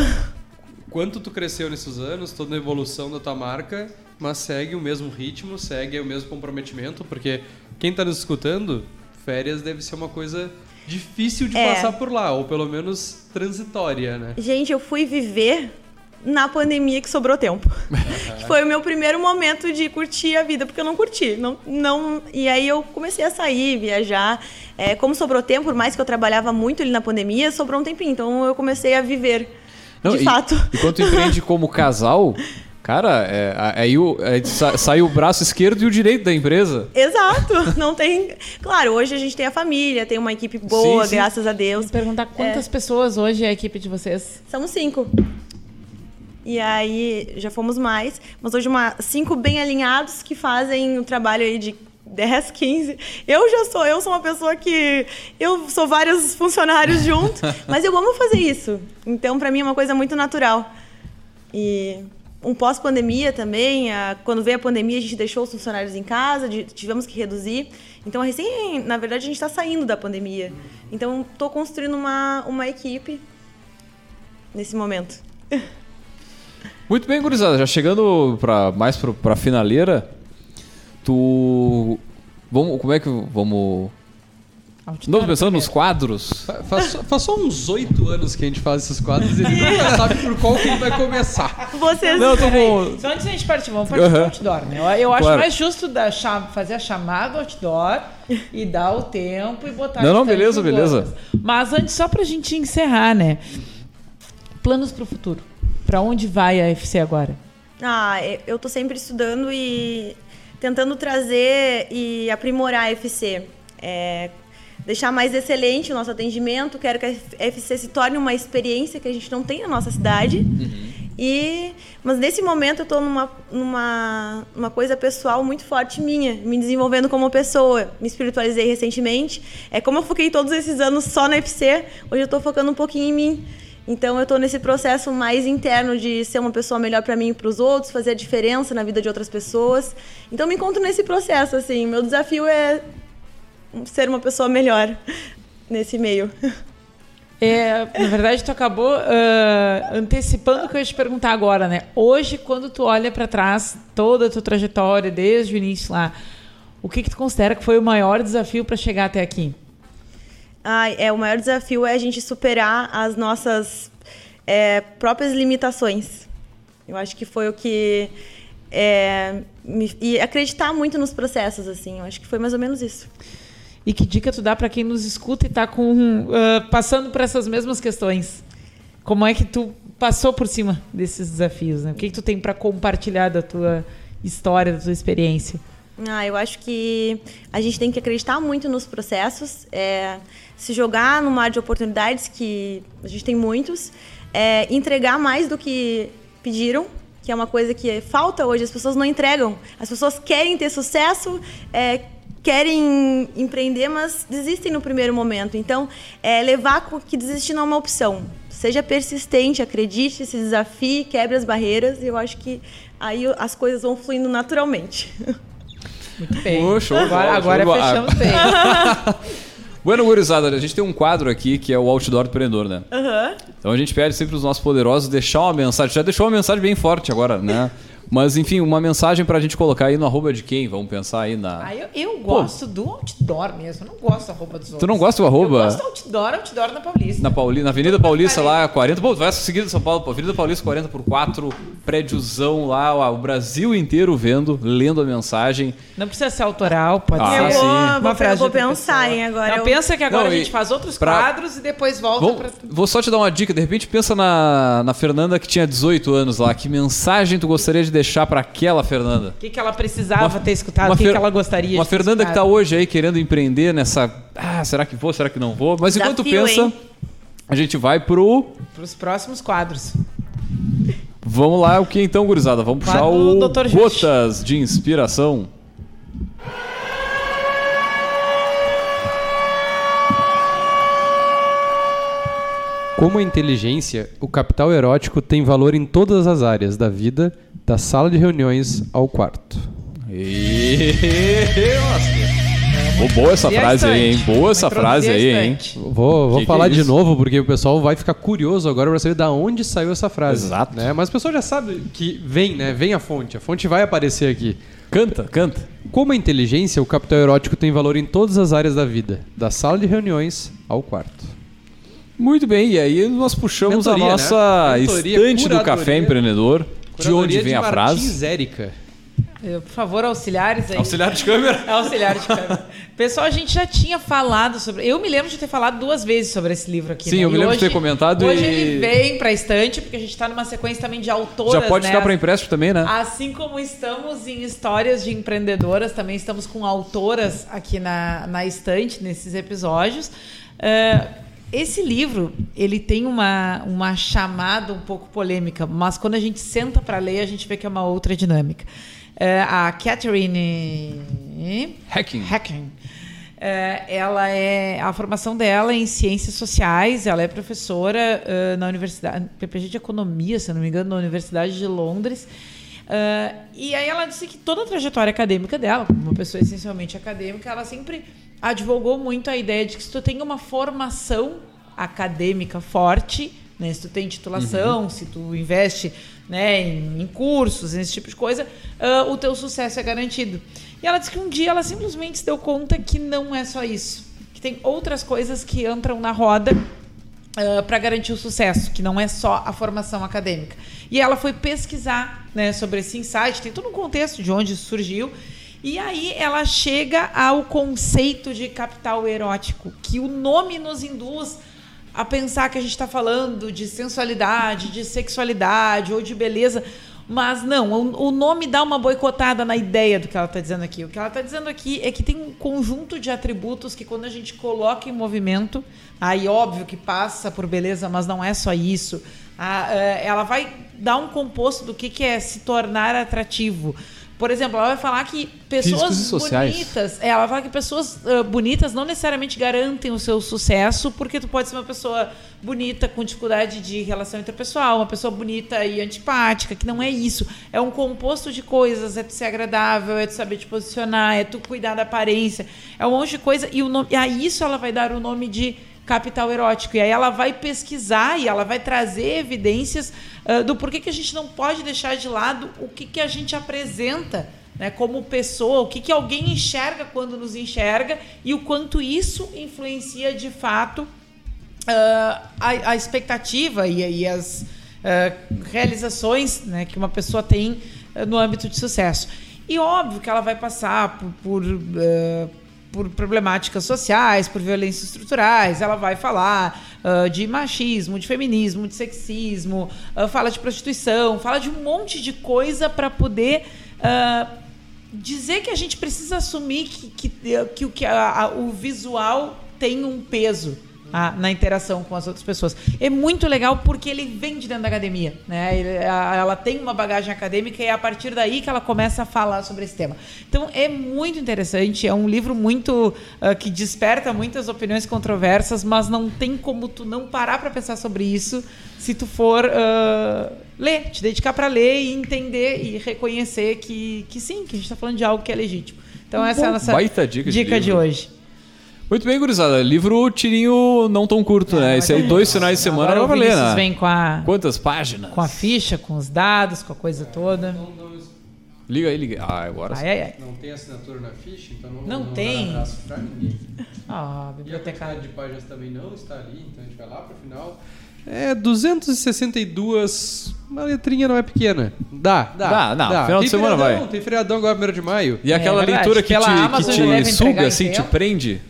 Quanto tu cresceu nesses anos, toda a evolução da tua marca, mas segue o mesmo ritmo, segue o mesmo comprometimento, porque quem está nos escutando, férias deve ser uma coisa difícil de É. passar por lá, ou pelo menos transitória, né? Gente, eu fui viver na pandemia que sobrou tempo. Que [LAUGHS] Foi o meu primeiro momento de curtir a vida, porque eu não curti. Não, não, e aí eu comecei a sair, viajar. É, como sobrou tempo, por mais que eu trabalhava muito ali na pandemia, sobrou um tempinho. Então eu comecei a viver. Não, de e- fato. E quando tu empreende como casal, cara, é, aí o, aí sa- sai o braço esquerdo e o direito da empresa. Exato, [LAUGHS] não tem. Claro, hoje a gente tem a família, tem uma equipe boa, Sim, sim. graças a Deus. Perguntar quantas pessoas hoje é a equipe de vocês? Somos cinco. E aí já fomos mais, mas hoje uma, cinco bem alinhados que fazem o trabalho aí de 10, 15. Eu já sou, eu sou uma pessoa que eu sou vários funcionários junto, [LAUGHS] mas eu amo fazer isso. Então para mim é uma coisa muito natural. E um pós-pandemia também, a- quando veio a pandemia a gente deixou os funcionários em casa, de- tivemos que reduzir. Então recém, na verdade a gente está saindo da pandemia. Então estou construindo uma uma equipe nesse momento. [LAUGHS] Muito bem, gurizada. Já chegando pra, mais pro, pra finaleira, tu. Vamos, como é que. Vamos. Novo, pensando nos quadros. Fa- Faz, só- faz só uns oito anos que a gente faz esses quadros e ele nunca sabe por qual que ele vai começar. Vocês. Não, tô com. Só antes da gente partir, vamos partir do Aham. outdoor, né? Eu, eu acho Claro. mais justo cha- fazer a chamada do outdoor e dar o tempo e botar Não, não, beleza, beleza. Mas antes, só pra gente encerrar, né? Planos pro futuro. Pra onde vai a FC agora? Ah, e- eu tô sempre estudando e tentando trazer e aprimorar a FC. É, deixar mais excelente o nosso atendimento. Quero que a FC se torne uma experiência que a gente não tem na nossa cidade. E, mas nesse momento eu estou numa, numa uma coisa pessoal muito forte minha, me desenvolvendo como pessoa. Me espiritualizei recentemente. É como eu foquei todos esses anos só na FC, hoje eu estou focando um pouquinho em mim. Então eu estou nesse processo mais interno de ser uma pessoa melhor para mim e para os outros, fazer a diferença na vida de outras pessoas. Então me encontro nesse processo assim. Meu desafio é ser uma pessoa melhor [LAUGHS] nesse meio. [LAUGHS] É, na verdade, tu acabou ah, antecipando o que eu ia te perguntar agora, né? Hoje, quando tu olha pra trás, toda a tua trajetória, desde o início lá, o que, que tu considera que foi o maior desafio pra chegar até aqui? Ai, é, o maior desafio é a gente superar as nossas é, próprias limitações. Eu acho que foi o que. é, me- e acreditar muito nos processos, assim. Eu acho que foi mais ou menos isso. E que dica tu dá pra quem nos escuta e tá com, ah, passando por essas mesmas questões? Como é que tu passou por cima desses desafios? Né? O que, que tu tem pra compartilhar da tua história, da tua experiência? Ah, eu acho que a gente tem que acreditar muito nos processos, é, se jogar no mar de oportunidades, que a gente tem muitos, é, entregar mais do que pediram, que é uma coisa que falta hoje, as pessoas não entregam. As pessoas querem ter sucesso, é, querem empreender, mas desistem no primeiro momento. Então, é, levar que desistir não é uma opção. Seja persistente, acredite, se desafie, quebre as barreiras, e eu acho que aí as coisas vão fluindo naturalmente. [LAUGHS] Muito bem. Ô, show agora agora show fechamos bem. [LAUGHS] Bueno, gurizada, a gente tem um quadro aqui que é o Outdoor do Empreendedor, né? Aham. Então a gente pede sempre os nossos poderosos deixar uma mensagem. Já deixou uma mensagem bem forte agora, né? [LAUGHS] Mas enfim, uma mensagem pra gente colocar aí no arroba de quem? Vamos pensar aí na. Ah, eu, eu gosto do outdoor mesmo. Eu não gosto da roupa dos outros. Tu não gosta do arroba? Eu gosto do outdoor, outdoor na Paulista. Na, Pauli... na Avenida Paulista lá, 40. Pô, tu vai seguir de São Paulo, Avenida Paulista 40 por 4, prédiozão lá, ó, o Brasil inteiro vendo, lendo a mensagem. Não precisa ser autoral, pode Ah, ser. eu sim. vou, Uma vou, frase eu vou pensar, hein, agora. Não, eu- pensa que agora Não, a gente faz outros pra- quadros e depois volta Vou, pra... vou só te dar uma dica, de repente pensa na, na Fernanda que tinha 18 anos lá. Que mensagem tu gostaria de deixar pra aquela Fernanda? O que, que ela precisava ter escutado, uma o que, que ela gostaria Uma de ter Fernanda que tá escutado. hoje aí querendo empreender nessa. Ah, será que vou? Será que não vou? Mas enquanto Desafio, pensa, hein? a gente vai pro. Pros próximos quadros. Vamos lá, o que então, gurizada? Vamos puxar o Dr. Justi. Gotas de Inspiração. Como a inteligência, o capital erótico tem valor em todas as áreas da vida, da sala de reuniões ao quarto. E... Pô, boa essa E a frase aí, hein? Boa essa frase aí, a hein? Vou, vou Que que falar é de isso? novo, porque o pessoal vai ficar curioso agora para saber da onde saiu essa frase. Exato. Né? Mas o pessoal já sabe que vem, né? Vem a fonte. A fonte vai aparecer aqui. Canta, canta. Como a inteligência, o capital erótico tem valor em todas as áreas da vida, da sala de reuniões ao quarto. Muito bem, e aí nós puxamos Mentoria, a né? nossa Mentoria, estante do curadoria. Café Empreendedor. De onde vem a Martins frase? Érica. Eh, Por favor, auxiliares aí. Auxiliar de câmera. É auxiliar de câmera. Pessoal, a gente já tinha falado sobre. Eu me lembro de ter falado duas vezes sobre esse livro aqui. Sim, né? eu me E lembro de ter hoje- comentado Hoje e- ele vem pra estante, porque a gente tá numa sequência também de autoras. Já pode né? ficar para empréstimo também, né? Assim como estamos em histórias de empreendedoras, também estamos com autoras aqui na, na estante, nesses episódios. É, esse livro, ele tem uma, uma chamada um pouco polêmica, mas quando a gente senta para ler, a gente vê que é uma outra dinâmica. É, a Catherine Hacking. Hacking. É, ela é a formação dela é em ciências sociais. Ela é professora eh, na universidade, PPG de economia, se não me engano, na Universidade de Londres. Eh, e aí ela disse que toda a trajetória acadêmica dela, como uma pessoa essencialmente acadêmica, ela sempre advogou muito a ideia de que se tu tem uma formação acadêmica forte, Né? Se tu tem titulação, se tu investe né, em, em cursos, esse tipo de coisa, uh, o teu sucesso é garantido. E ela disse que um dia ela simplesmente se deu conta que não é só isso. Que tem outras coisas que entram na roda Uh, para garantir o sucesso, que não é só a formação acadêmica. E ela foi pesquisar né, sobre esse insight, tem todo um contexto de onde isso surgiu. E aí ela chega ao conceito de capital erótico, que o nome nos induz a pensar que a gente está falando de sensualidade, de sexualidade ou de beleza. Mas não, o, nome dá uma boicotada na ideia do que ela está dizendo aqui. O que ela está dizendo aqui é que tem um conjunto de atributos que, quando a gente coloca em movimento, aí óbvio que passa por beleza, mas não é só isso. É, ela vai dar um composto do que, que é se tornar atrativo. Por exemplo, ela vai falar que pessoas bonitas, é, ela vai falar que pessoas uh, bonitas não necessariamente garantem o seu sucesso, porque tu pode ser uma pessoa bonita com dificuldade de relação interpessoal, uma pessoa bonita e antipática, que não é isso. É um composto de coisas, é tu ser agradável, é tu saber te posicionar, é tu cuidar da aparência, é um monte de coisa e o nome, e a isso ela vai dar o nome de capital erótico. E aí ela vai pesquisar e ela vai trazer evidências uh, do porquê que a gente não pode deixar de lado o que, que a gente apresenta né, como pessoa, o que, que alguém enxerga quando nos enxerga e o quanto isso influencia de fato uh, a, a, expectativa e, e as uh, realizações né, que uma pessoa tem no âmbito de sucesso. E óbvio que ela vai passar por, por por problemáticas sociais, por violências estruturais, ela vai falar uh, de machismo, de feminismo, de sexismo, uh, fala de prostituição, fala de um monte de coisa para poder uh, dizer que a gente precisa assumir que, que, que, que a, a, o visual tem um peso a, na interação com as outras pessoas. É muito legal porque ele vem de dentro da academia. Né? Ele, a, ela tem uma bagagem acadêmica e é a partir daí que ela começa a falar sobre esse tema. Então é muito interessante, é um livro muito uh, que desperta muitas opiniões controversas, mas não tem como tu não parar para pensar sobre isso se tu for uh, ler, te dedicar para ler e entender e reconhecer que, que sim, que a gente está falando de algo que é legítimo. Então essa Bom, é a nossa dica, dica de, de hoje. Muito bem, gurizada. Livro tirinho não tão curto, é, né? Esse aí, dois finais de semana Agora vai valer, né? vem com a... Quantas páginas? Com a ficha, com os dados, com a coisa toda. Liga aí, liga. Ah, agora ai, ai, ai. Não tem assinatura na ficha, então não, não, não tem. Dá pra ninguém. [LAUGHS] Ah. E a de páginas também não está ali, então a gente vai lá pro final. É 262. Uma letrinha não é pequena. Dá, dá. Dá, não. Dá. Final tem de semana vai. Tem feriadão agora, 1 de maio. E aquela é leitura que te, que te suga, assim, te prende?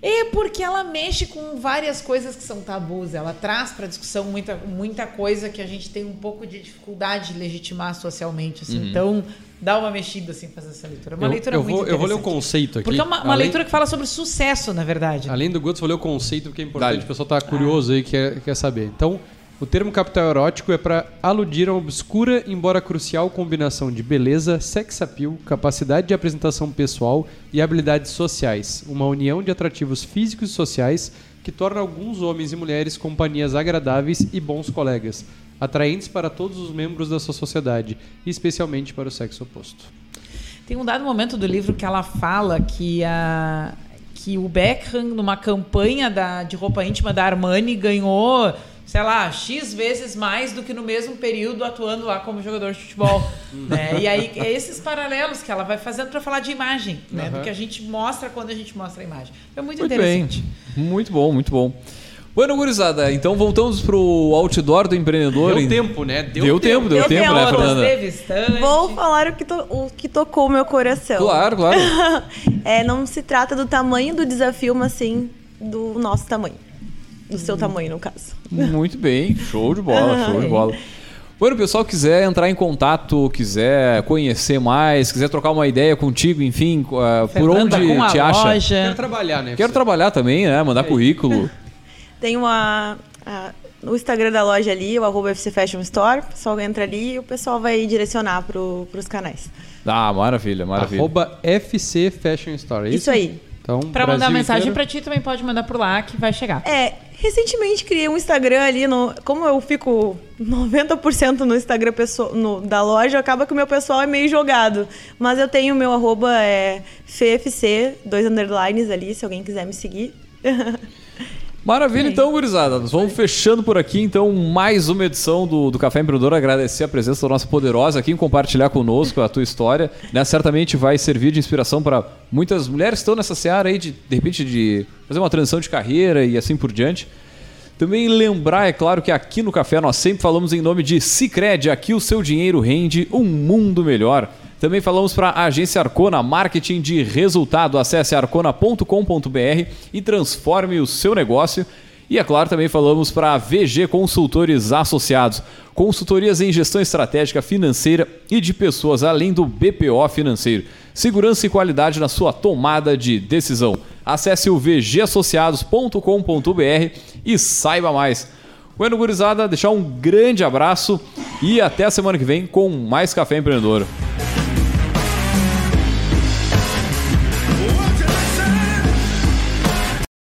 É porque ela mexe com várias coisas que são tabus. Ela traz para discussão muita, muita coisa que a gente tem um pouco de dificuldade de legitimar socialmente. Assim. Uhum. Então, dá uma mexida assim fazer essa leitura. Uma eu, leitura eu muito vou, Eu vou ler o conceito aqui. Porque é uma, uma Além... leitura que fala sobre sucesso, na verdade. Além do Guts, vou ler o conceito, porque é importante. Dale. O pessoal está curioso ah. aí, quer, quer saber. Então, o termo capital erótico é para aludir a obscura, embora crucial, combinação de beleza, sex appeal, capacidade de apresentação pessoal e habilidades sociais, uma união de atrativos físicos e sociais que torna alguns homens e mulheres companhias agradáveis e bons colegas, atraentes para todos os membros da sua sociedade, especialmente para o sexo oposto. Tem um dado momento do livro que ela fala que a que o Beckham, numa campanha da, de roupa íntima da Armani, ganhou sei lá, X vezes mais do que no mesmo período atuando lá como jogador de futebol. né? E aí, é esses paralelos que ela vai fazendo para falar de imagem, né? Uhum. Do que a gente mostra quando a gente mostra a imagem. É muito, muito interessante. Bem. Muito bom, muito bom. Bueno, gurizada, então voltamos pro outdoor do empreendedor. Deu tempo, né? Deu, deu tempo, deu, deu tempo, né, Fernanda? Vou falar o que, to, o que tocou o meu coração. Claro, claro. [LAUGHS] é, não se trata do tamanho do desafio, mas sim do nosso tamanho do seu tamanho, no caso. Muito bem, show de bola, show de bola. Bueno, o pessoal quiser entrar em contato, quiser conhecer mais, quiser trocar uma ideia contigo, enfim, uh, por onde te acha? Loja. Quero trabalhar, né? Quero trabalhar também, né? Mandar Oi. currículo. [LAUGHS] Tem uma, a, no Instagram da loja ali, o arroba FC Fashion Store. O pessoal entra ali e o pessoal vai direcionar para os canais. Ah, maravilha, maravilha. Arroba FC Fashion Store, é isso? Isso aí. Então, para mandar mensagem para ti também pode mandar por lá que vai chegar. É, recentemente criei um Instagram ali no, como eu fico 90% no Instagram pessoa, no, da loja, acaba que o meu pessoal é meio jogado. Mas eu tenho o meu arroba é FFC, dois underlines ali, se alguém quiser me seguir. [LAUGHS] Maravilha, então, gurizada. Nós vamos fechando por aqui, então, mais uma edição do, do Café Empreendedor. Agradecer a presença da nossa poderosa aqui em compartilhar conosco a tua história. Né? Certamente vai servir de inspiração para muitas mulheres que estão nessa seara aí, de, de repente, de fazer uma transição de carreira e assim por diante. Também lembrar, é claro, que aqui no Café nós sempre falamos em nome de Cicred. Aqui o seu dinheiro rende um mundo melhor. Também falamos para a agência Arcona, marketing de resultado. Acesse arcona.com.br e transforme o seu negócio. E é claro, também falamos para a VG Consultores Associados, consultorias em gestão estratégica financeira e de pessoas, além do BPO financeiro. Segurança e qualidade na sua tomada de decisão. Acesse o vgassociados.com.br e saiba mais. Bueno, gurizada, deixar um grande abraço e até a semana que vem com mais Café Empreendedor.